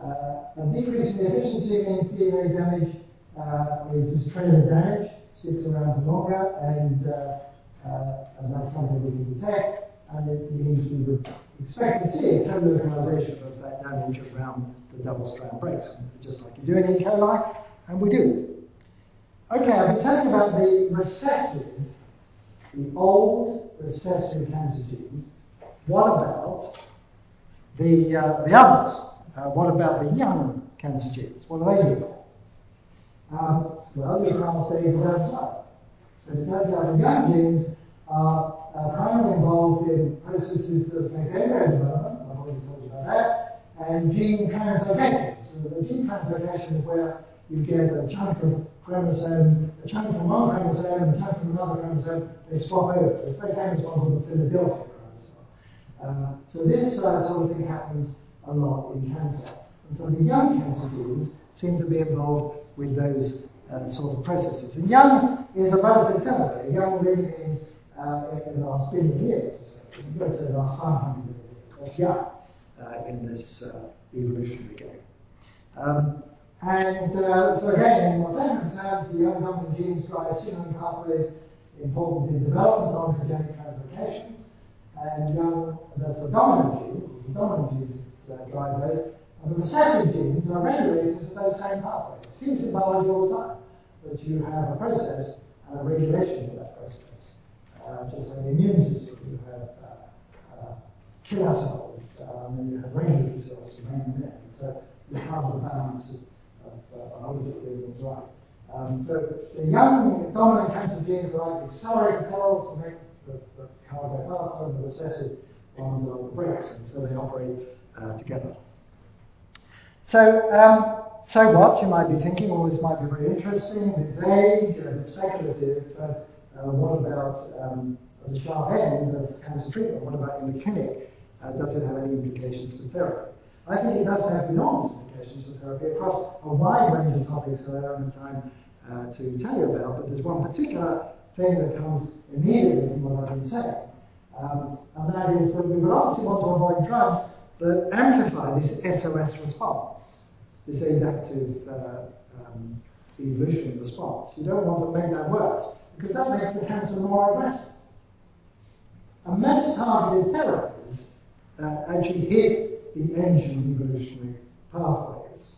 Uh, a decrease in efficiency means DNA damage uh, is this trail of damage, sticks around longer, and, uh, uh, and that's something we can detect and it means we would expect to see a co-localization of that damage around the double-strand breaks, just like you do in E. coli, and we do. Okay, I've been talking about the recessive, the old recessive cancer genes. What about the, uh, the others? Uh, what about the young cancer genes? What are they doing? Um, well, you can't stay for time. But it turns out the young genes are uh, primarily involved in processes that affect embryo development, I've already told you about that, and gene transcription the gene translocation is where you get a chunk of chromosome, a chunk from one chromosome and a chunk from another chromosome, they swap over. It's very famous one called the Philadelphia chromosome. Uh, so this uh, sort of thing happens a lot in cancer. And so the young cancer genes seem to be involved with those uh, sort of processes. And young is a relative term. Young really means in the last billion years. Let's say the last 500 million years. Young uh, in this uh, evolutionary game. Um, and uh, so again, in technical terms, the dominant genes drive signaling pathways important in development of oncogenic translocations. And that's the dominant genes, the dominant genes that drive those. And the recessive genes are regulators of those same pathways. It seems in biology all the time that you have a process and a regulation of that process. Uh, just like the immune system, you have uh, uh, killer cells, um, and you have regulatory cells them in. So it's part of the balance of, of biology doing things right. Um, so the young dominant cancer genes are like the accelerator pedals to make the, the car go faster, and the recessive ones are the brakes, and so they operate uh, together. So, um, so what? You might be thinking, well, this might be very interesting, a bit vague, a speculative, but uh, what about um, the sharp end of cancer treatment? What about in the clinic? Uh, does it have any implications for therapy? I think it does have enormous implications for therapy across a wide range of topics that I don't have time uh, to tell you about, but there's one particular thing that comes immediately from what I've been saying. Um, and that is that we would obviously want to avoid drugs that amplify this SOS response, this adaptive uh, um, evolutionary response. You don't want to make that worse, because that makes the cancer more aggressive. And most targeted therapies uh, actually hit the ancient evolutionary pathways.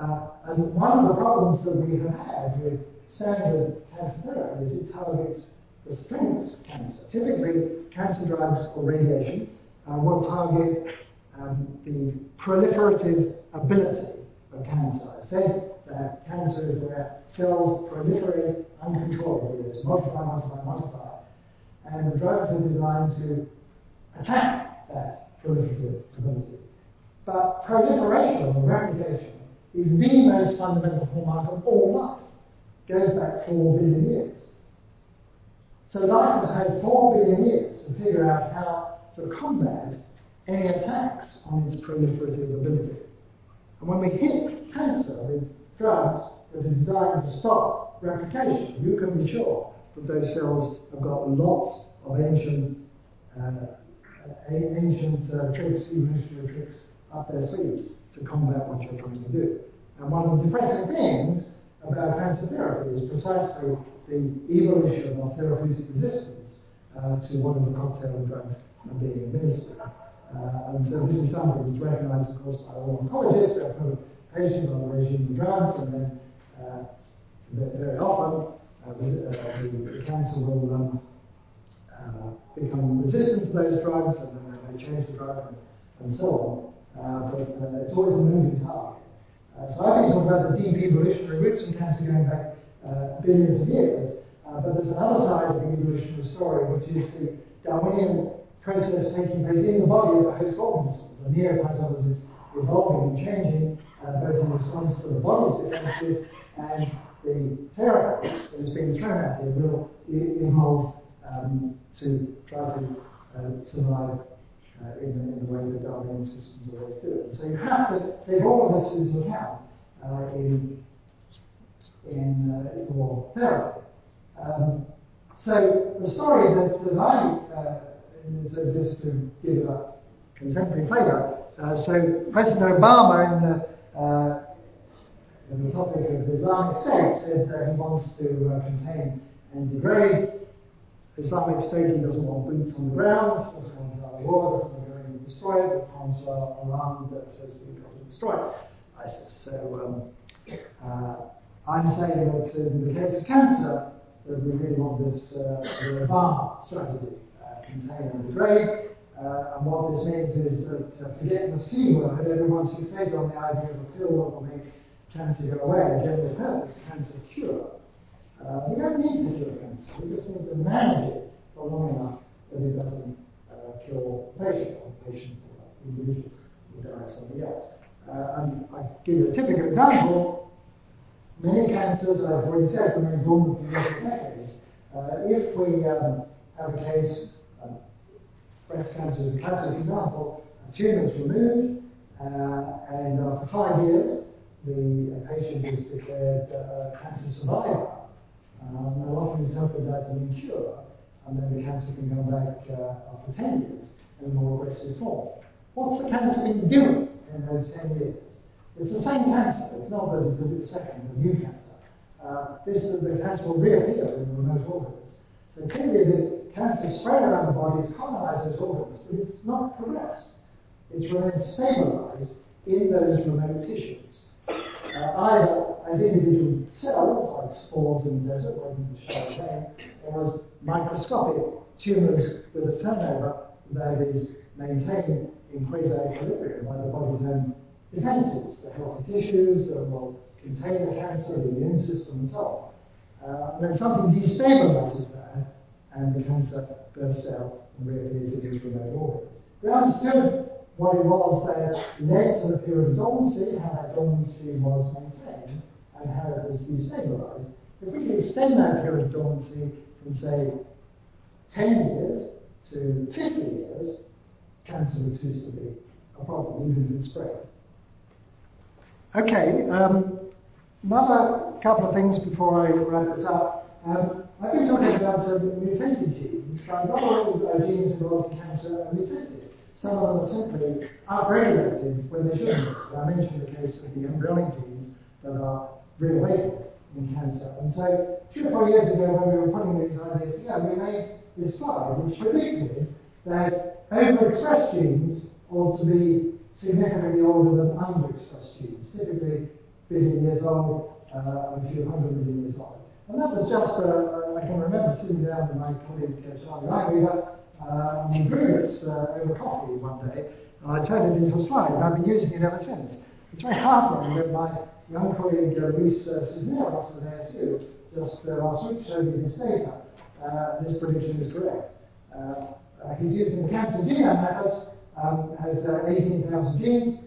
Uh, and one of the problems that we have had with standard cancer therapy is it targets the squamous cancer. Typically, cancer drugs or radiation uh, will target um, the proliferative ability of cancer. Say that cancer is where cells proliferate uncontrollably, they multiply, multiply, multiply, and the drugs are designed to attack that proliferative ability. But proliferation or replication is the most fundamental hallmark of all life. It goes back four billion years. So life has had four billion years to figure out how to combat any attacks on its proliferative ability. And when we hit cancer with drugs that are designed to stop replication, you can be sure that those cells have got lots of ancient, uh, ancient uh, tricks, evolutionary tricks up their sleeves to combat what you're trying to do. And one of the depressing things about cancer therapy is precisely the evolution of therapeutic resistance uh, to one of the cocktail drugs being administered. Uh, and so this is something that's recognized, of course, by all oncologists. They put patients on a regime of drugs, and then uh, very often uh, uh, the, cancer will um, uh, become resistant to those drugs, and then they change the drug, and, and so on. but it's always a moving target. so I've been talking about the deep evolutionary roots of cancer going back billions of years. Uh, but there's another side of the evolutionary story, which is the Darwinian process taking place in the body of the host organism. The neoplasm as it's evolving and changing, uh, both in response to the body's defenses and the therapy that is being thrown at it will evolve um, to try to uh, survive uh, in, the, in, the, way the Darwinian systems always do. So you have to take all of this into account uh, in, in uh, your therapy. Um, so the story that, that I, uh, so just to give a contemporary flavor, uh, so President Obama in the, uh, the topic of Islamic State said that he wants to uh, contain and degrade Islamic State. He doesn't want boots on the ground, doesn't want another war, doesn't want to go and destroy it, but wants uh, alarmed, so to speak, to destroy ISIS. So um, uh, I'm saying that in the case of cancer, that we really want this uh, the Obama strategy, uh, contain and degrade. Uh, and what this means is that uh, forgetting the C word, everyone's fixated on the idea of a pill that will make cancer go away, general purpose cancer cure. Uh, we don't need to cure cancer, we just need to manage it for long enough that it doesn't uh, kill the patient, or the patient or the individual who somebody else. Uh, and I give you a typical example. Many cancers, I've already said, remain dormant for years or decades. If we um, have a case, um, breast cancer is a classic example, a tumour is removed, uh, and after five years, the patient is declared uh, cancer survivor. Um, now often it's hoped an cure, and then the cancer can come back uh, after 10 years in a more aggressive form. What's the cancer been doing in those 10 years? It's the same cancer. It's not that it's a bit second, a new cancer. Uh, this the cancer will reappear in the remote organs. So clearly the cancer spread around the body, it's colonized those organs, but it's not progressed. It's remained stabilized in those remote tissues. Uh, either as individual cells, like spores in the desert waiting to show again, or as microscopic tumours with a turnover that is maintained in quasi-equilibrium by the body's own defences, the healthy tissues that will contain the cancer, the immune system, and so on. Uh, and then something destabilizes that, and the cancer bursts out and reappears in these remote organs. We understood what it was that led to the period of dormancy, how that dormancy was maintained, and how it was destabilized. If we can extend that period of dormancy from, say, 10 years to 50 years, cancer would cease to be a problem, even if it spread. Okay, um, another couple of things before I wrap this up. Um, I've been talking about some mutated genes. Not all uh, genes involved in cancer are mutated. Some of them are simply upregulated when they shouldn't. I mentioned the case of the embryonic genes that are reawakened in cancer. And so, three or four years ago, when we were putting these ideas together, we made this slide which predicted that overexpressed genes ought to be significantly older than underexpressed genes, typically billion years old, uh, a few hundred million years old. And that was just, uh, I can remember sitting down with my colleague uh, Charlie Lineweaver uh, grew this uh, over coffee one day, and I turned it into a slide, and I've been using it ever since. It's very heartening that my young colleague uh, Luis uh, Cisneros at ASU just uh, last week showed me this data. Uh, this prediction is correct. Uh, uh, he's using the cancer genome method, um, has uh, 18,000 genes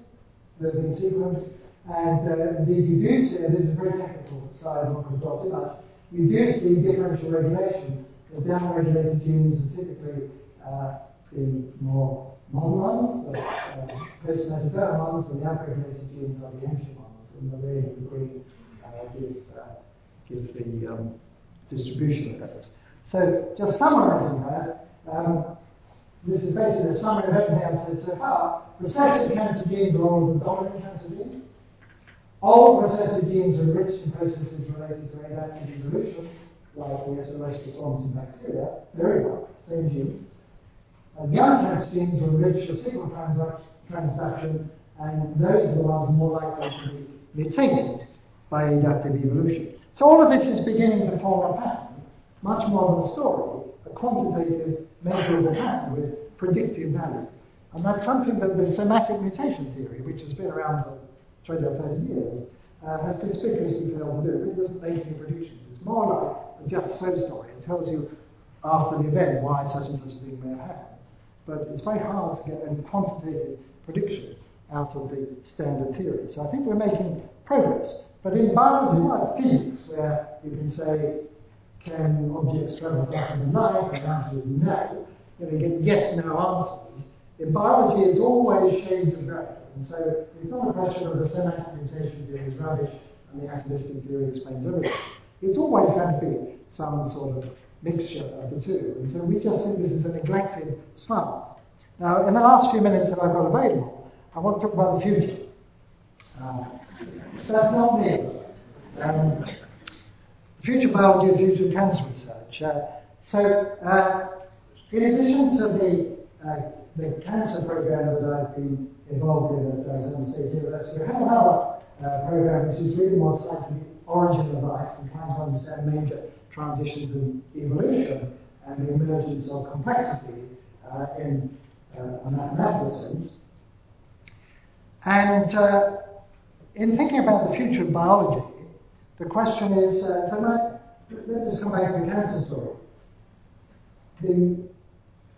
that have been sequenced, and indeed you do see, this is a very technical slide, I'm not going to dwell too much, you do see differential regulation. The downregulated genes are typically uh, the more modern ones, the uh, post-metazoan ones, and the upregulated genes are the ancient ones, and the red and the green uh, give, uh, give the um, distribution of those. So, just summarizing that, um, this is basically a summary of everything I've said so far. Recessive cancer genes are all the dominant cancer genes. All recessive genes are enriched in processes related to adaptive evolution, like the SOS response in bacteria. Very well, same genes. And young cancer genes are enriched for signal transduction, and those are the ones more likely to be mutated by adaptive evolution. So all of this is beginning to form a pattern, much more than a story, a quantitative measurable pattern with predictive value. And that's something that the somatic mutation theory, which has been around for 20 or 30 years, uh, has conspicuously failed to do. It doesn't make any predictions. It's more like a just so story. It tells you after the event why such and such a thing may have happened. But it's very hard to get any quantitative prediction out of the standard theory. So I think we're making progress. But in biology, like physics, where you can say, can objects travel faster than light? And the answer is no. You, know, you get yes no answers. In biology, it's always shades of grey. And so it's not a question of the somatic mutation theory is rubbish and the atavistic theory explains everything. It's always going to be some sort of mixture of the two. And so we just think this is a neglected slump. Now, in the last few minutes that I've got available, I want to talk about the future. Uh, that's not me. Um, future biology and future cancer research. Uh, so, uh, in addition to the, uh, the cancer program that I've been involved in at Arizona State University, we have another uh, program which is really more tied to the origin of life and trying to understand major transitions in evolution and the emergence of complexity uh, in uh, a mathematical sense. And in thinking about the future of biology, the question is, uh, so let, us come back to the cancer story. The,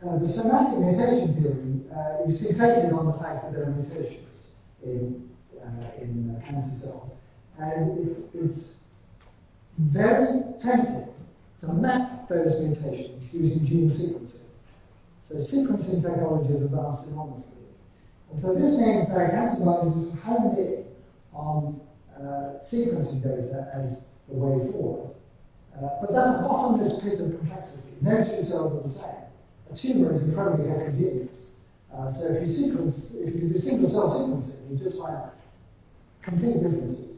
uh, the somatic mutation theory uh, is fixated on the fact that there are mutations in uh, in uh, cancer cells. And it's, it's very tempted to map those mutations using gene sequencing. So sequencing technology has advanced enormously. And so this means that cancer biologists have honed on uh, sequencing data as the way forward. Uh, but that's a bottomless pit of complexity. No two cells are the same. A tumor is incredibly heterogeneous. Uh, so if you sequence, if you do single cell sequencing, you just find complete differences.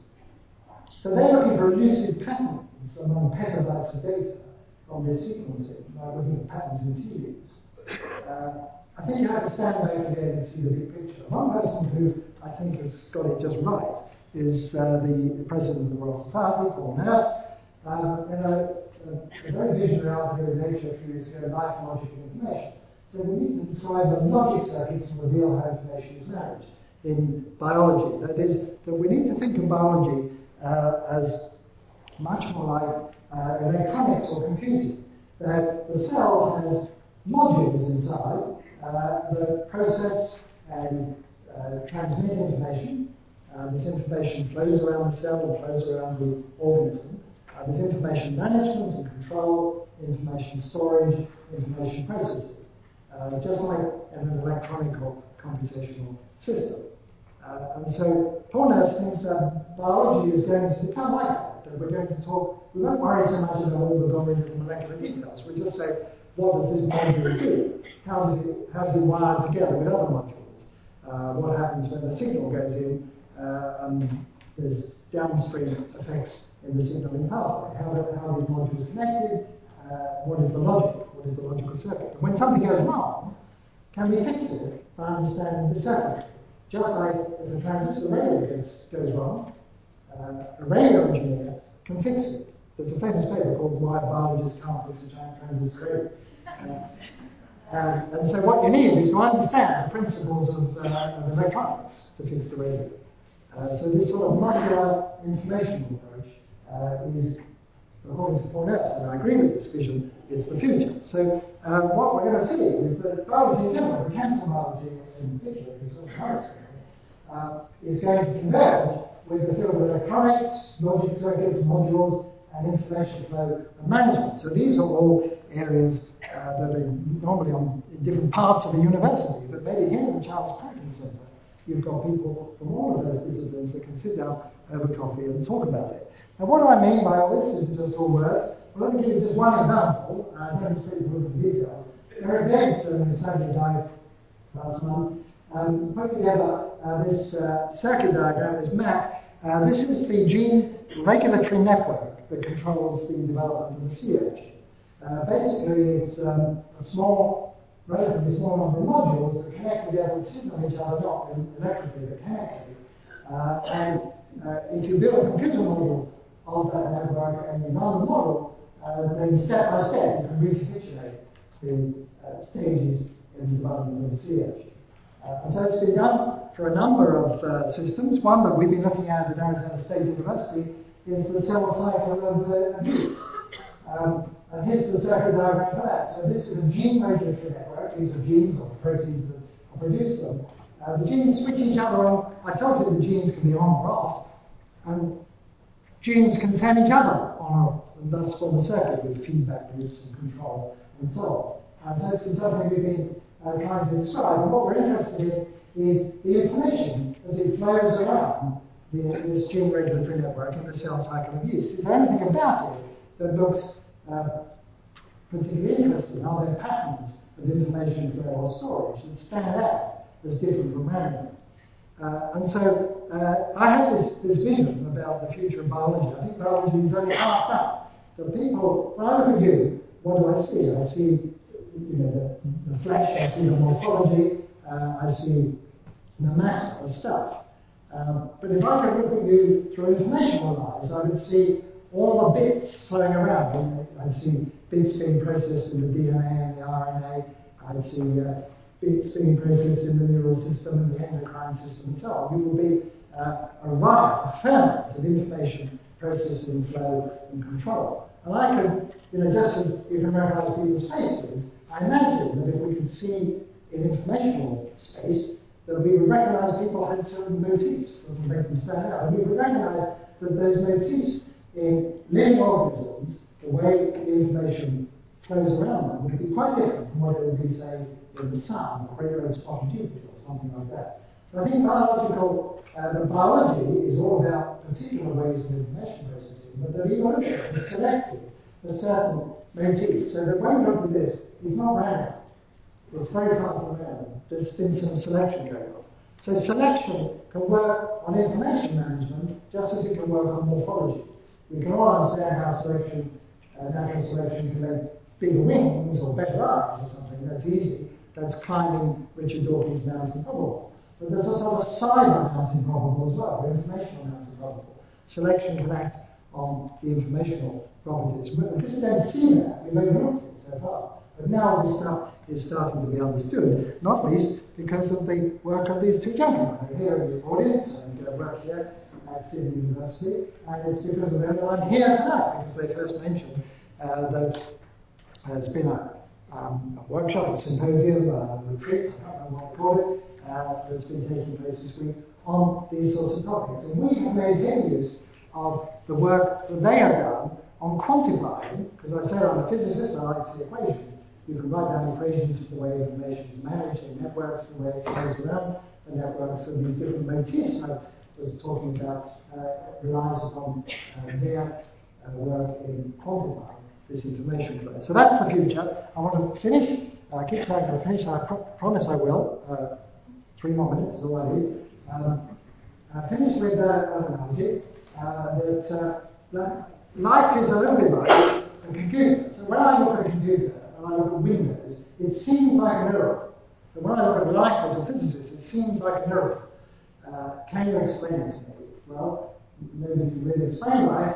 So they're looking for elusive patterns among petabytes of data from their sequencing by looking at patterns in tea. Uh, I think you have to stand back again and see the big picture. One person who I think has got it just right is uh, the, president of the Royal Society, Paul Nurse. Um, in a, a, a, very visionary article in Nature a few years ago, Life, Logic and Information. So we need to describe the logic circuits and reveal how information is managed in biology. That is, that we need to think of biology uh, as much more like uh, electronics or computing. That the cell has modules inside uh, that process and uh, transmit information. Uh, this information flows around the cell and flows around the organism. Uh, there's information management and control, information storage, information processing, just like an electronic or computational system. Uh, and so Nurse thinks that biology is going to become like that. That we're going to talk, we won't worry so much about all the gory molecular details. We just say, what does this module do? How does it, how does it wire together with other modules? Uh, what happens when the signal goes in uh, and there's downstream effects in the signaling pathway? How, how are these modules connected? Uh, what is the logic? What is the logical circuit? And when something goes wrong, can we fix it by understanding the circuit? Just like if a transistor radio goes, goes wrong, uh, a radio engineer can fix it. There's a famous paper called Why Biologists Can't Fix a Transistor Radio. Uh, and so what you need is to understand the principles of, uh, of electronics to fix the radio. Uh, so this sort of modular information approach uh, is, according to Nurse, and I agree with this vision, it's the future. So uh, what we're going to see is that biology in general, cancer biology in particular, is uh, is going to converge with the field of electronics, logic circuits, modules, and information flow and management. So these are all areas uh, that are normally on in different parts of a university, but maybe here in the Charles Perkins Centre, you've got people from all of those disciplines that can sit down over coffee and talk about it. Now, what do I mean by all this? Is just all words? Well, let me give you just one example. I don't speak to the details. Eric Davidson, who sadly died last month, um, put together uh, this uh, circuit diagram, this map. Uh, this is the gene regulatory network that controls the development of the CH. Uh, basically, it's um, a small, relatively small number of modules that connect together to signal each other, not electrically, but chemically. Uh, and uh, if you build a computer model of that network and you run the model, then step by step you can recapitulate the stages in the development of the CH. Uh, and so it's been done for a number of uh, systems. One that we've been looking at at Arizona State University is the cell cycle of uh, abuse. Um, and here's the circuit diagram for that. So this is a gene regulatory network. These are genes or proteins that produce them. Uh, the genes switch each other on. I told you the genes can be on or off. And genes can turn each other on off. And thus form a circuit with feedback loops and control and so on. And so this is something we've been uh, trying to describe. And what we're interested in is the information as it flows around the, this gene regulatory network in the cell cycle of yeast. Is there anything about it that looks uh, particularly interesting? Are there patterns of information flow or storage that stand out as different from random? Uh, and so uh, I have this, this vision about the future of biology. I think biology is only half that. The people, when I look at you, what do I see? I see you know, the, the flesh, I see the morphology, uh, I see the mass of stuff. Um, but if I could look at you through informational eyes, I would see all the bits flowing around. I'd see bits being processed in the DNA and the RNA. I'd see uh, bits being processed in the neural system and the endocrine system and so on. You will be uh, a riot, a ferment of information processing, flow, and control. And I can, you know, just as you can recognize people's faces, I imagine that if we could see in informational space that we would recognize people had certain motifs that would make them stand out. And we would recognize that those motifs in living organisms, the way the information flows around them, would be quite different from what it would be, say, in the sun, or red spotted Jupiter, or something like that. So I think biological, uh, the biology is all about particular ways of information processing, but the evolution is selective for certain motifs. So that when we come to this, it's not random. It's very far from random. There's been some selection going on. So selection can work on information management just as it can work on morphology. We can all understand how selection, uh, natural selection can make bigger wings or better eyes or something. That's easy. That's climbing Richard Dawkins' Mount Improbable. But there's a sort of side of Mount Improbable as well, the informational Mount Improbable. Selection can act on the informational properties. Because we don't see that, we may have overlooked it so far. But now this stuff is starting to be understood, not least because of the work of these two gentlemen here in the audience and uh, work here at Sydney University, and it's because of them that I'm here tonight, because they first mentioned uh, that there's been a, um, a workshop, a symposium, a retreat, I don't know what to call it, uh, that's been taking place this week on these sorts of topics. And we have made heavy use of the work that they have done on quantifying, because I say I'm a physicist, I like to see equations. You can write down equations for the way information is managed in networks, the way it goes around the networks, and these different motifs I was talking about uh, relies upon uh, their uh, work in quantifying this information. So that's the future. I want to finish. I keep saying I'll finish. I pro- promise I will. Uh, three more minutes all I need. Um, I finish with uh, an analogy uh, that, that life is a little bit like a computer. So when I look at a computer and I look at Windows, it seems like a neuron. So when I look at life as a physicist, it seems like a neuron. Uh, can you explain it to me? Well, maybe if you really explain life,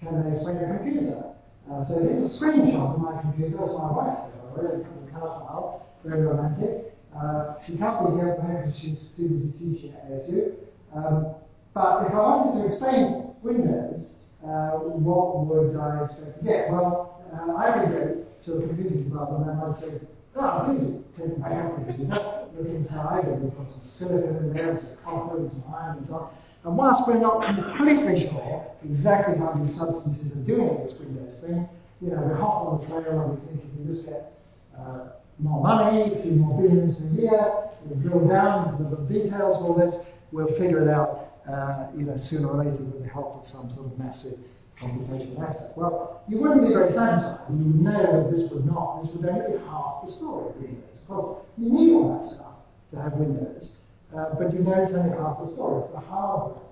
can they explain a computer? Uh, so here's a screenshot of my computer. That's my wife, by the way, colour file, very romantic. Uh, she can't be here because she's still as a teacher at ASU. Um, but if I wanted to explain Windows, uh, what would I expect to get? Well, uh, I could go to a computer department and I'd say, oh, it's easy. Take my own computer, look inside, and we've got some silicon in there, some copper and some iron and so on. And whilst we're not completely sure exactly how these substances are doing this Windows thing, you know, we're hot on the trail and we think if we just get uh, more money, a few more billions a year, we'll drill down into the details of all this, we'll figure it out, uh, you know, sooner or later with the help of some sort of massive computational effort. Well, you wouldn't be very satisfied. You know that this would not, this would only be half the story of Windows. Of course, you need all that stuff to have Windows. Uh, but you know it's only half the story. It's the hardware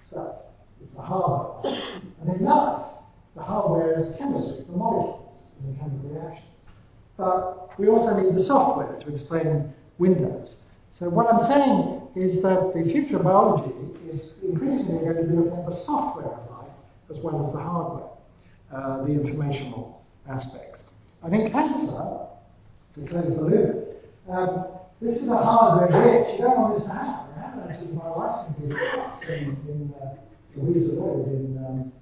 stuff. It's the hardware. And in life, the hardware is chemistry, it's the molecules in the chemical reactions. But we also need the software to explain Windows. So what I'm saying is that the future of biology is increasingly going to be looking at the software of life as well as the hardware, uh, the informational aspects. And in cancer, to close the loop, um, this is a hardware glitch. You don't want this to happen. Actually my wife's computer in, in uh, Louisa Road in, um,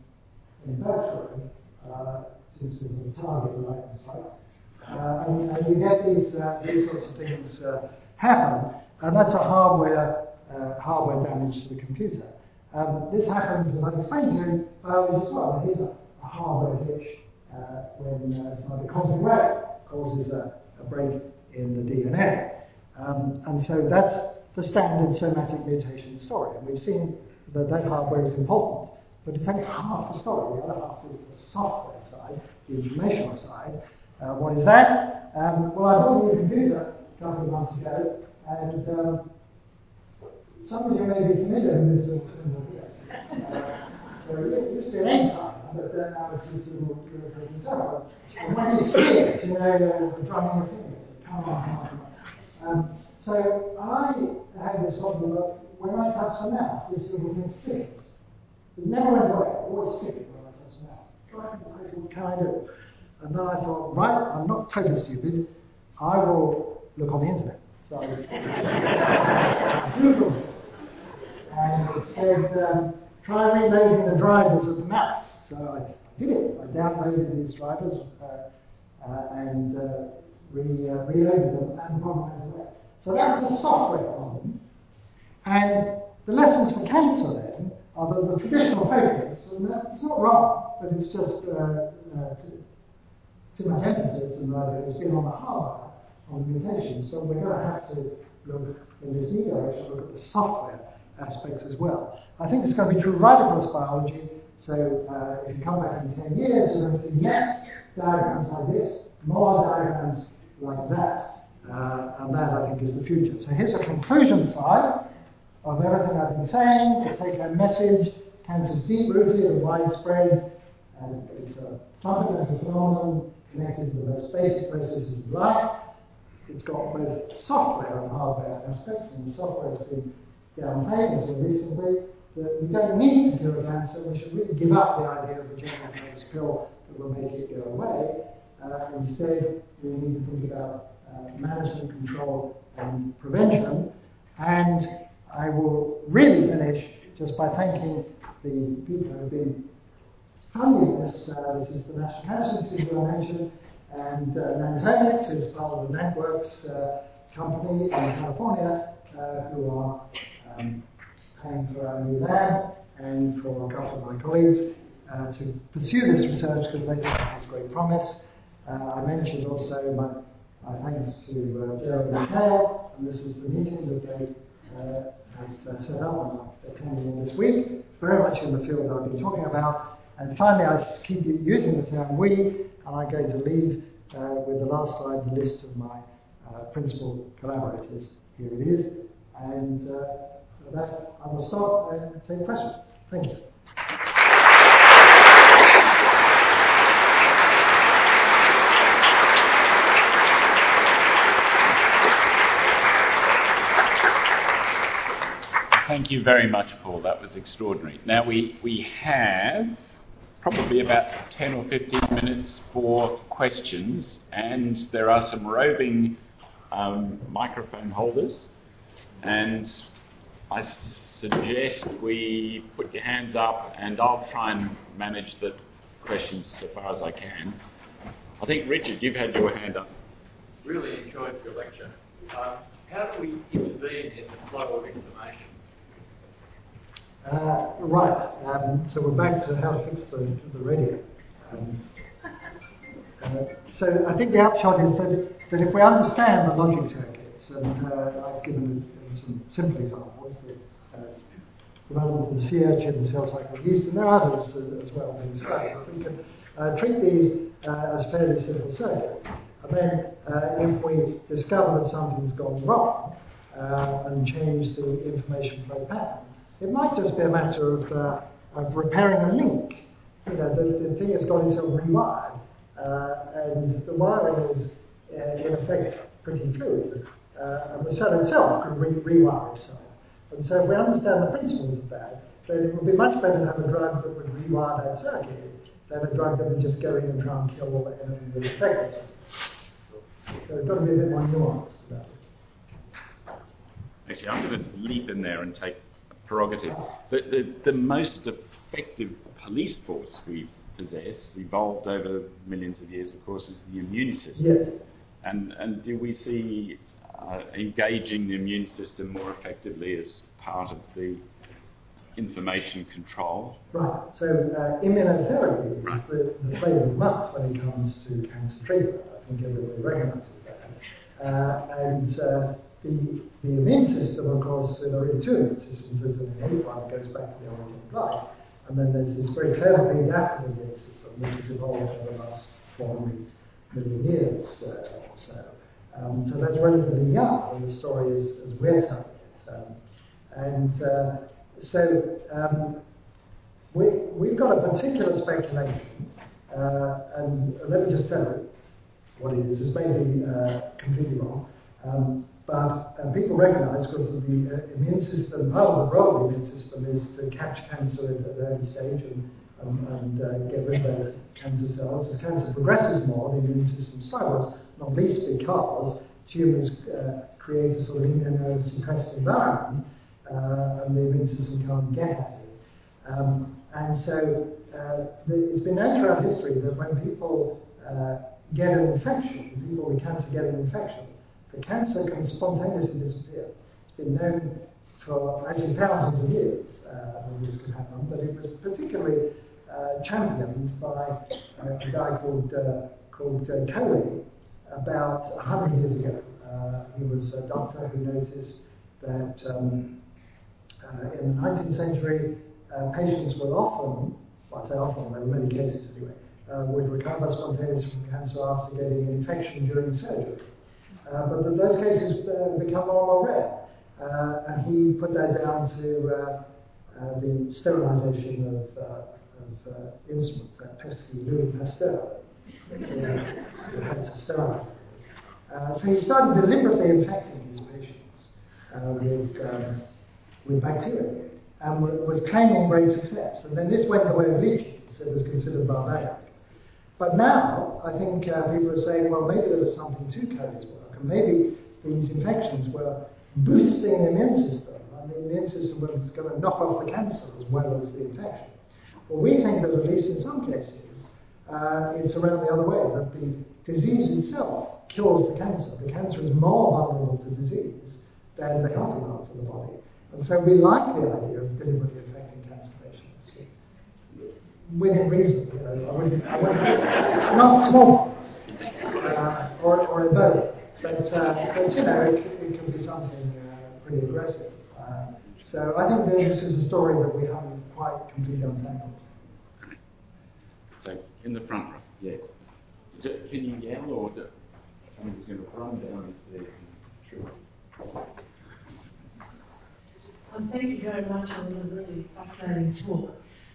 in Birchwood, uh, since we were target right and strikes. Uh, and, you get these, uh, these sorts of things uh, happen, and that's a hardware, uh, hardware damage to the computer. Um, this happens, as I explained to you, biology as well. Here's a, a hardware glitch uh, when uh, the cosmic ray causes a, a break in the DNA. Um, and so that's the standard somatic mutation story. And we've seen that that hardware is important, but it's only half the story. The other half is the software side, the informational side. Uh, what is that? Um, well, I bought a new computer a couple of months ago, and um, some of you may be familiar with this little symbol here. Uh, so it used to be an end time, but then now it's this little irritating symbol. And when you see it, you know you're drumming your fingers. Come on, come on. Um, so I had this problem that when I touch the mouse, this little thing flickered. It never went away, always flickered when I touch the mouse. What can I do? And then I thought, right, I'm not totally stupid, I will look on the internet. So I Googled this, and it said, um, try reloading the drivers of the mouse. So I did it. I downloaded these drivers uh, uh, and uh, re, uh, reloaded them, and the problem goes away. So that was a software problem. And the lessons for cancer then are that the traditional focus, and that's not wrong, but it's just uh, uh, too much emphasis, and uh, it's been on the hardware, on the mutations. So we're going to have to look in this new direction, look at the software aspects as well. I think it's going to be true right across biology. So uh, if you come back in 10 years, you're going to see yes, diagrams like this, more diagrams like that. Uh, and that, I think, is the future. So here's a conclusion slide of everything I've been saying, to take home message. Cancer's deep rooted and widespread, and it's a fundamental phenomenon connected to the most basic processes of life. It's got both software and hardware aspects, and the software has been downplayed until recently. That we don't need to cure cancer, we should really give up the idea of a general purpose pill that will make it go away. Uh, instead, we need to think about uh, management, control, and prevention. And I will really finish just by thanking the people who have been this. Uh, is the National Cancer Institute I mentioned, and uh, NantOmics is part of the NantWorks uh, company in California uh, who are um, paying for our new lab and for a couple of my colleagues uh, to pursue this research because they think it has great promise. I mentioned also my, my thanks to Jeremy McHale, and this is the meeting that they have set up and attending this week, very much in the field I've been talking about. And finally, I keep using the term we, and I'm going to leave uh, with the last slide the list of my uh, principal collaborators. Here it is. And uh, with that, I will stop and take questions. Thank you. Thank you very much, Paul. That was extraordinary. Now, we, we have probably about 10 or 15 minutes for questions, and there are some roving um, microphone holders. And I suggest we put your hands up, and I'll try and manage the questions so far as I can. I think, Richard, you've had your hand up. Really enjoyed your lecture. Uh, how do we intervene in the flow of information? Uh, right, um, so we're back to how to fix the, the radio. Um, uh, so I think the upshot is that, that if we understand the logic circuits, and uh, I've given some simple examples, the uh, development of the sea urchin, the cell cycle yeast, and there are others as well being studied, but we can uh, treat these uh, as fairly simple circuits. And then if we discover that something's gone wrong and change the information flow pattern, it might just be a matter of, uh, of repairing a link. You know, the, the thing has got itself rewired, uh, and the wiring is, uh, in effect, pretty fluid. Uh, and the cell itself could re- rewire itself. And so if we understand the principles of that, then it would be much better to have a drug that would rewire that circuit than a drug that would just go in and try and kill all anything that affects. So it's got to be a bit more nuanced about it. Actually, I'm going to leap in there and take prerogative. But the, the most effective police force we possess, evolved over millions of years, of course, is the immune system. Yes. And, and do we see uh, engaging the immune system more effectively as part of the information control? Right. So uh, immunotherapy right. is the, the flavour of the month when it comes to cancer treatment. I think everybody recognises that. Uh, and uh, the, the immune system, of course, are two immune systems. There's an innate one that goes back to the origin of life, and then there's this very clever reactive immune system which has evolved over the last 400 million years uh, or so. Um, so that's relatively young in the story as, as we're telling it. Um, and uh, so um, we, we've got a particular speculation, uh, and let me just tell you what it is. This may be uh, completely wrong. Um, but uh, people recognize because the uh, immune system, part of the role of the immune system is to catch cancer at an early stage and, um, and uh, get rid of those cancer cells. As cancer progresses more, the immune system struggles, not least because tumors uh, create a sort of immunosuppressed environment uh, and the immune system can't get at it. Um, and so uh, the, it's been known throughout history that when people get an infection, people with cancer get an infection, the cancer can spontaneously disappear. It's been known for actually thousands of years uh, that this could happen, but it was particularly uh, championed by uh, a guy called, uh, called uh, Coley about 100 years ago. Uh, he was a doctor who noticed that um, in the 19th century, patients were often, well, I say often, there were many cases anyway, would recover spontaneously from cancer after getting an infection during surgery. Uh, but the, those cases uh, become more and more rare. Uh, and he put that down to the sterilisation of, of instruments, that pesky Louis Pasteur, had to sterilise them. so he started deliberately infecting his patients with, um, with bacteria and was claiming great success. And then this went the way of leeches, so it was considered barbaric. But now, I think uh, people are saying, well, maybe there was something to Coley's work. And maybe these infections were boosting the immune system, and the immune system was going to knock off the cancer as well as the infection. Well, we think that at least in some cases, uh, it's around the other way, that the disease itself kills the cancer. The cancer is more vulnerable to disease than the healthy parts of the body. And so we like the idea of deliberately affecting cancer patients within reason. You know, I wouldn't, I wouldn't, not smallpox uh, or, or Ebola. But, uh, but you know, it, it can be something uh, pretty aggressive. Uh, so I think that this is a story that we haven't quite completely untangled. So in the front row, yes. Do, can you yell or do, someone's going to run down the stairs? Sure. Um, thank you very much. It was a really fascinating talk.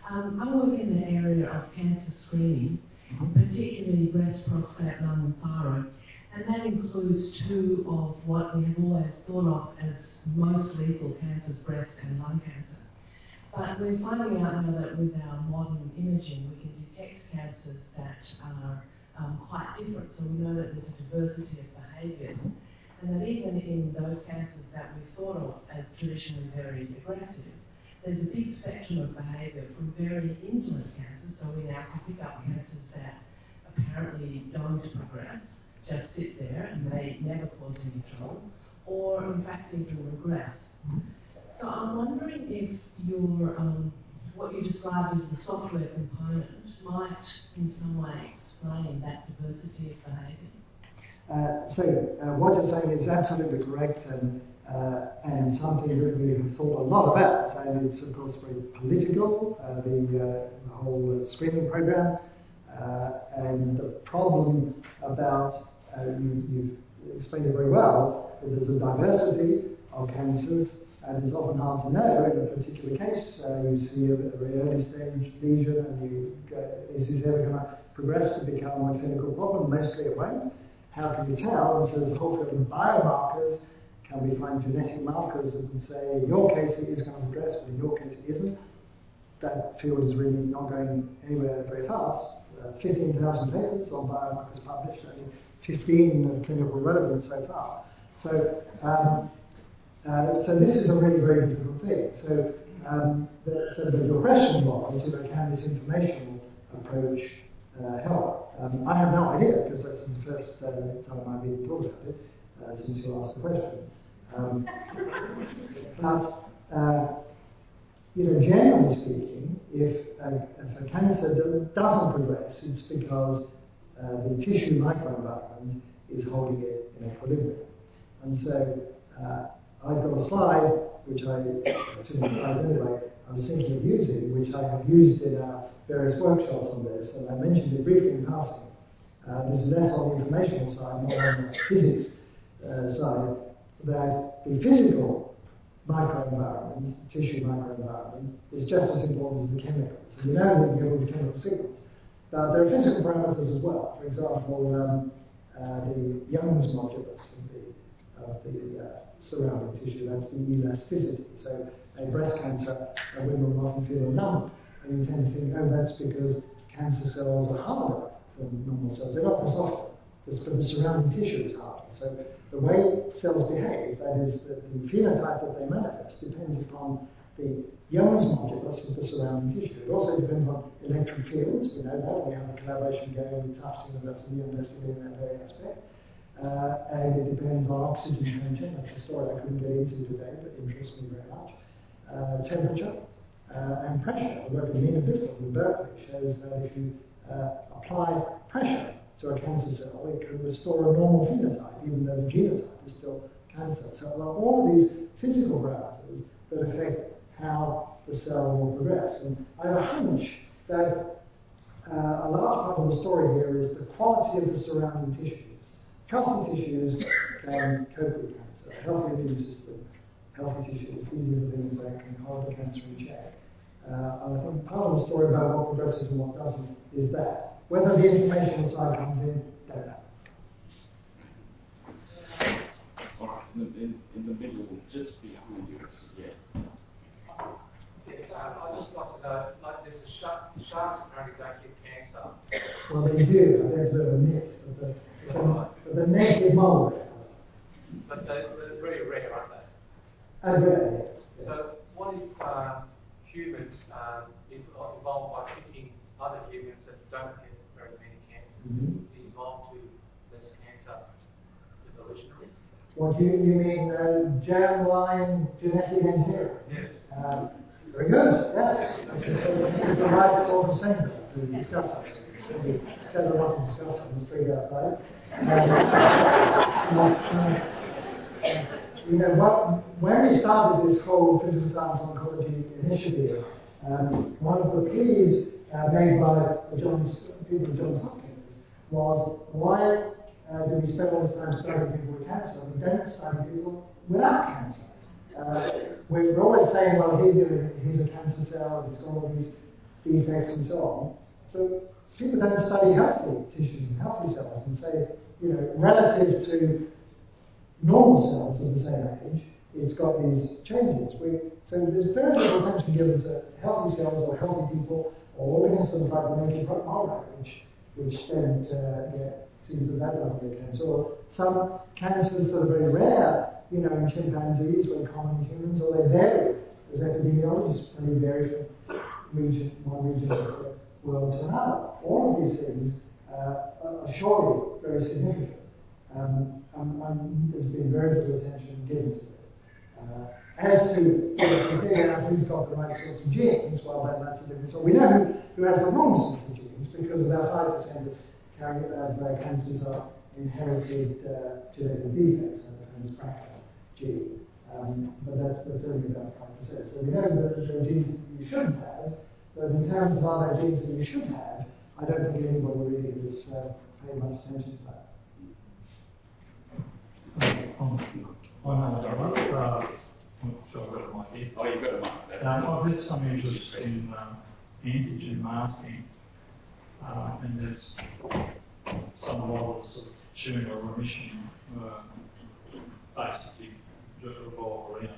Um, I work in the area of cancer screening, mm-hmm. particularly breast, prostate, lung, and thyroid. And that includes two of what we have always thought of as most lethal cancers, breast and lung cancer. But we're finding out now that with our modern imaging, we can detect cancers that are um, quite different. So we know that there's a diversity of behaviours. And that even in those cancers that we thought of as traditionally very aggressive, there's a big spectrum of behaviour from very indolent cancers, so we now can pick up cancers that apparently don't progress, just sit there and they never cause any trouble, or in fact even regress. So I'm wondering if your um, what you described as the software component might in some way explain that diversity of behaviour. Uh, so uh, what you're saying is absolutely correct and, uh, and something that we have thought a lot about. And it's of course very political, uh, the, uh, the, whole screening program, and the problem about uh, you, you explained it very well, that there's a diversity of cancers, and it's often hard to know in a particular case. Uh, you see a, a, very early stage lesion, and you go, is this ever going to progress to become a clinical problem? Mostly it won't. How can you tell? And so there's a whole field of biomarkers. Can we find genetic markers that can say, in your case it is going to progress, but in your case it isn't? That field is really not going anywhere very fast. Uh, 15,000 papers on biomarkers published, only 15 of clinical relevance so far. So, um, uh, so this is a really very difficult thing. So, um, the, so your question was, you know, can this informational approach uh, help? Um, I have no idea because this is the first uh, time I've been talked about it uh, since you asked the question. Um, but uh, you know, generally speaking, if a, if a cancer doesn't progress, it's because uh, the tissue microenvironment is holding it in equilibrium. And so uh, I've got a slide, which I, two slides anyway, I was thinking of using, which I have used in our various workshops on this, and I mentioned it briefly in passing. Uh, this is less on the informational side, more on the physics uh, side, that the physical microenvironment, tissue microenvironment, is just as important as the chemical. So know that we get all these chemical signals. Uh, there are physical parameters as well. For example, um, uh, the Young's modulus of the, of the uh, surrounding tissue, that's the elasticity. So a breast cancer, a women will often feel numb, and you tend to think, oh, that's because cancer cells are harder than normal cells. They're not the softer, but the surrounding tissue is harder. So the way cells behave, that is, the phenotype that they manifest, depends upon the Young's modulus of the surrounding tissue. It also depends on electric fields. We know that. We have a collaboration going with Tufts University investigating that very aspect. uh, and it depends on oxygen tension. A story I couldn't get into today, but interests me very much. Uh, temperature uh, and pressure. The work of Mina in Berkeley shows that if you uh, apply pressure to a cancer cell, it can restore a normal phenotype, even though the genotype is still cancer. So are all of these physical parameters that affect how the cell will progress. And I have a hunch that uh, a large part of the story here is the quality of the surrounding tissues. Healthy tissues can cope with cancer, healthy immune system, healthy tissues, these are the things that can hold the cancer in check. Uh, and I think part of the story about what progresses and what doesn't is that. Whether the information side comes in, don't know. All right, in the, in, in the middle, just behind you. Yeah. Uh, I'd like to know, like, there's a shark, sharks apparently don't get cancer. Well, they do. There's a bit of a myth. But the, but the naked mole rat does. But they, they're very rare, aren't they? And rare, yes. yes. So what if um, humans um, if, evolved by picking other humans that don't get very many cancers, Mhm. evolve to less cancer evolutionary? What you, you mean uh, germline genetic engineering? Yes. Um, very good, yes. This is, this is the right sort of centre to discuss it. We don't want to discuss it on the street outside. Um, but, uh, you know, what, when we started this whole physical science oncology initiative, um, one of the pleas uh, made by the Johns, people at Johns Hopkins was why uh, do we spend all this time studying people with cancer and don't study people without cancer? Uh, we're always saying, well, here, here's a cancer cell, he's got all these defects and so on. But people don't study healthy tissues and healthy cells and say, you know, relative to normal cells of the same age, it's got these changes. We, so there's very little attention given to healthy cells or healthy people or organisms like the naked mole rat, which, which don't uh, get, seems that that doesn't get cancer. Or some cancers that are very rare, you know, in chimpanzees, very common humans, or they vary as epidemiologists, and they vary from region, one region of the world to another. All of these things uh, are surely very significant. Um, and, and there's been very little attention given to it. Uh, as to figuring out who's got the right sorts of genes, well, then that's a different story. We know who, has the wrong sorts of genes because about 5% of, carry, of uh, cancers are inherited uh, genetic defects, so the famous Um, but that's, that's only about 5%. So we know that there are genes that you shouldn't have, but in terms of other genes that you should have, I don't think anybody really has uh, paid much attention to that. Um, I'm not sorry. Uh, so I've got it my head. Oh, you've got a mic. Um, I've had some interest in um, antigen masking, uh, and there's some models of tumour remission uh, basically that revolve around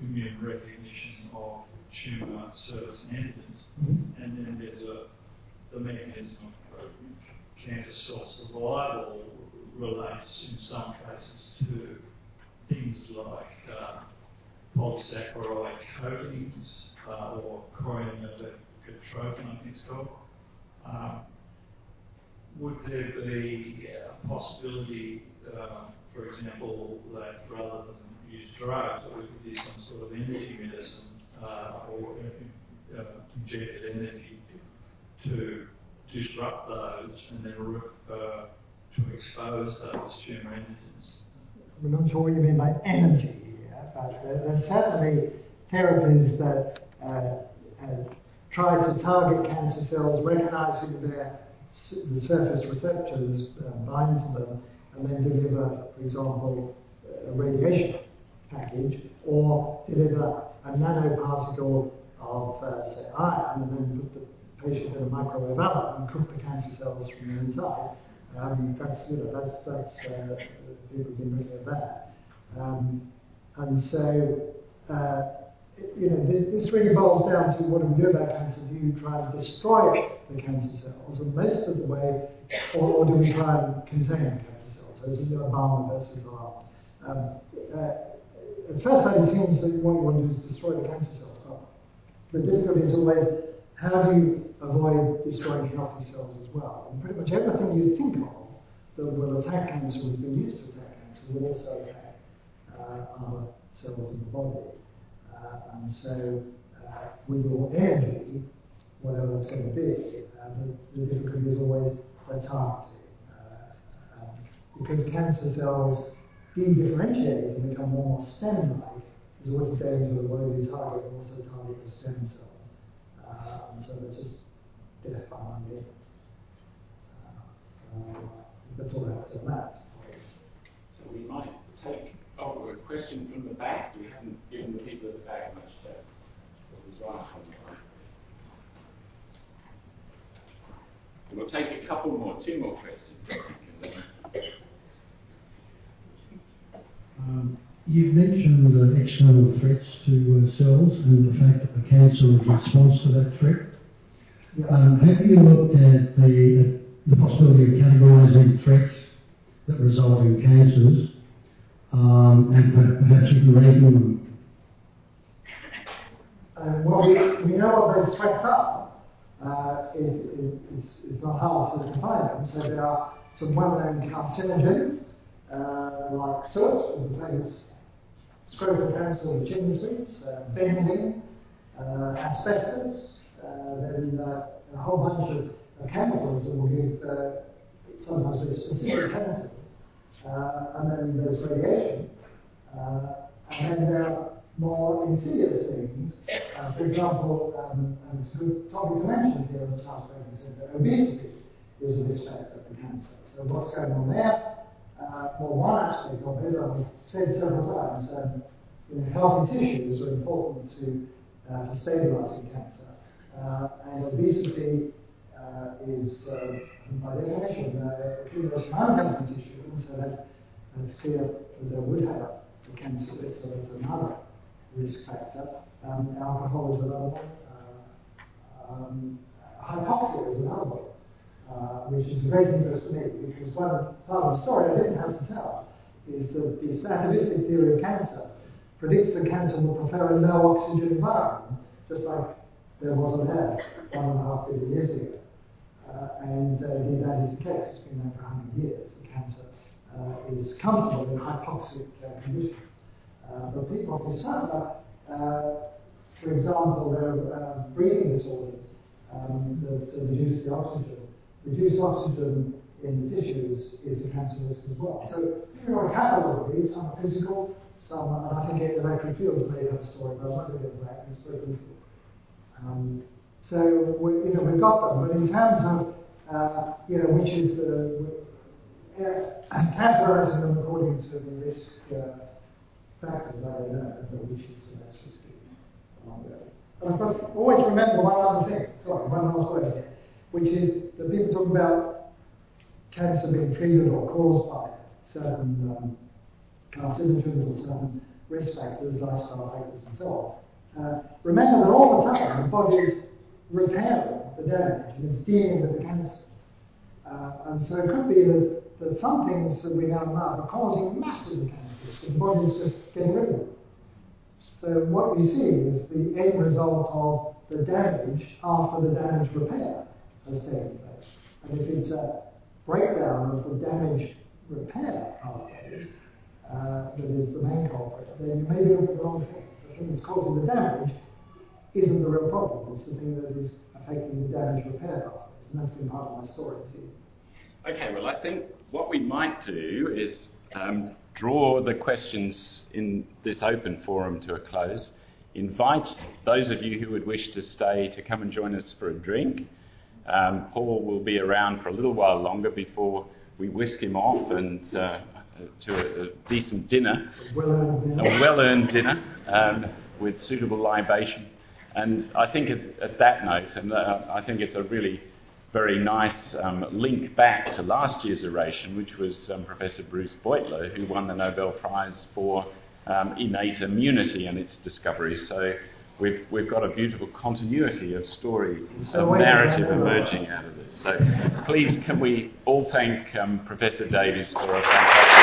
immune recognition of tumour surface antigens. And then there's a the mechanism of cancer cell survival relates in some cases to things like uh, polysaccharide coatings uh, or chorionic trophin, I think it's called. Um, would there be a possibility, uh, for example, that rather than use drugs, or we could use some sort of energy medicine uh, or uh, injected energy to disrupt those and then uh, to expose those tumour antigens? I'm not sure what you mean by energy here, but there, there's certainly therapies that uh, uh, try to target cancer cells, recognizing their the surface receptors, uh, bind to them, and then deliver, for example, radiation package, or deliver a nanoparticle of, uh, say, iron, and then put the patient in a microwave oven and cook the cancer cells from the inside. Um, that's, you know, that's, that's, uh, people have been looking that. Um, and so, uh, you know, this, this really boils down to what do we do about cancer? Do you try and destroy the cancer cells? And most of the way, or, or do we try and contain cancer cells? So it's Obama versus Iran. Um, uh, at first sight, it seems that what you want to do is destroy the cancer cells. But the difficulty is always how do you avoid destroying healthy cells as well? And pretty much everything you think of that will attack cancer, has been used to attack cancer, will also attack uh, other cells in the body. Uh, and so, uh, with your energy, whatever it's going to be, uh, the, the difficulty is always the targeting. Uh, um, because cancer cells dedifferentiate and become more stem-like, is always better of the you target and also target the stem cells. And so that's just death by means. Uh, so that's all I have to say on that. So we might take oh, a question from the back. We haven't given the people at the back much chance. We'll take a couple more, two more questions. Um, you've mentioned the external threats to uh, cells and the fact that the cancer is response to that threat. Um, have you looked at the, the possibility of categorising threats that result in cancers um, and perhaps even ranking them? Uh, well, we, we know what those threats are. Uh, it, it, it's, it's not hard to define them. So there are some well-known carcinogens, uh, like the famous scrotal cancer of the chimney sweeps, uh, benzene, uh, asbestos, uh, then uh, a whole bunch of, of chemicals that will give sometimes very specific cancers. and then there's radiation. and then there are more insidious things. Uh, for example, um, and it's a good topic to mention here on the said that obesity is a risk factor for cancer. So what's going on there? Uh, well, one aspect of it, I've said several times, um, you know, healthy tissues are important to, uh, stabilizing cancer. Uh, and obesity uh, is, uh, by definition, uh, accumulation of unhealthy tissue, so that it's clear that there would have a cancer so it's another risk factor. Um, alcohol is another one. Uh, um, hypoxia is another one, uh, which is a great interest to me because one part of the story I didn't have to tell is that the atavistic theory of cancer predicts that cancer will prefer a low oxygen environment, just like there was on Earth one and a half billion years ago. Uh, and uh, indeed, that is the case. It's been there for 100 years. The cancer uh, is comfortable in hypoxic uh, conditions. Uh, but people who suffer, for example, their breathing disorders um, that reduce the oxygen, reduced oxygen in the tissues is a cancer risk as well. So if you want to catalog of these, some are physical, some are, and I think electric fields may have a story, but I'm not get into that, it's very physical. Um, so we, you know, we've got them, but in terms of uh, you know, which is the uh, categorizing them according to the risk uh, factors, I don't know, but which is the best risky among those. And of course, always remember one other thing, sorry, one last word which is that people talk about cancer being treated or caused by certain um, carcinogens or certain risk factors, lifestyle factors, and so on. Uh, remember that all the time the body is repairing the damage and it's dealing with the cancers. Uh, and so it could be that, that some things that we now are causing massive cancer the body is just getting rid of them. So what you see is the end result of the damage after the damage repair taken place. And if it's a breakdown of the damage repair pathways uh, that is the main culprit, then you may be at the wrong thing. The thing that's causing the damage isn't the real problem. It's the thing that is affecting the damage repair pathways. And that's been part of my story too. Okay, well, I think what we might do is um, draw the questions in this open forum to a close. Invite those of you who would wish to stay to come and join us for a drink. Um, Paul will be around for a little while longer before we whisk him off and uh, to a, a, decent dinner, a well-earned dinner um, with suitable libation. And I think at, at that note, and uh, I think it's a really very nice um, link back to last year's oration, which was um, Professor Bruce Beutler, who won the Nobel Prize for um, innate immunity and its discovery. So we've, we've got a beautiful continuity of story, of narrative emerging out of this. So please, can we all thank um, Professor Davies for a fantastic.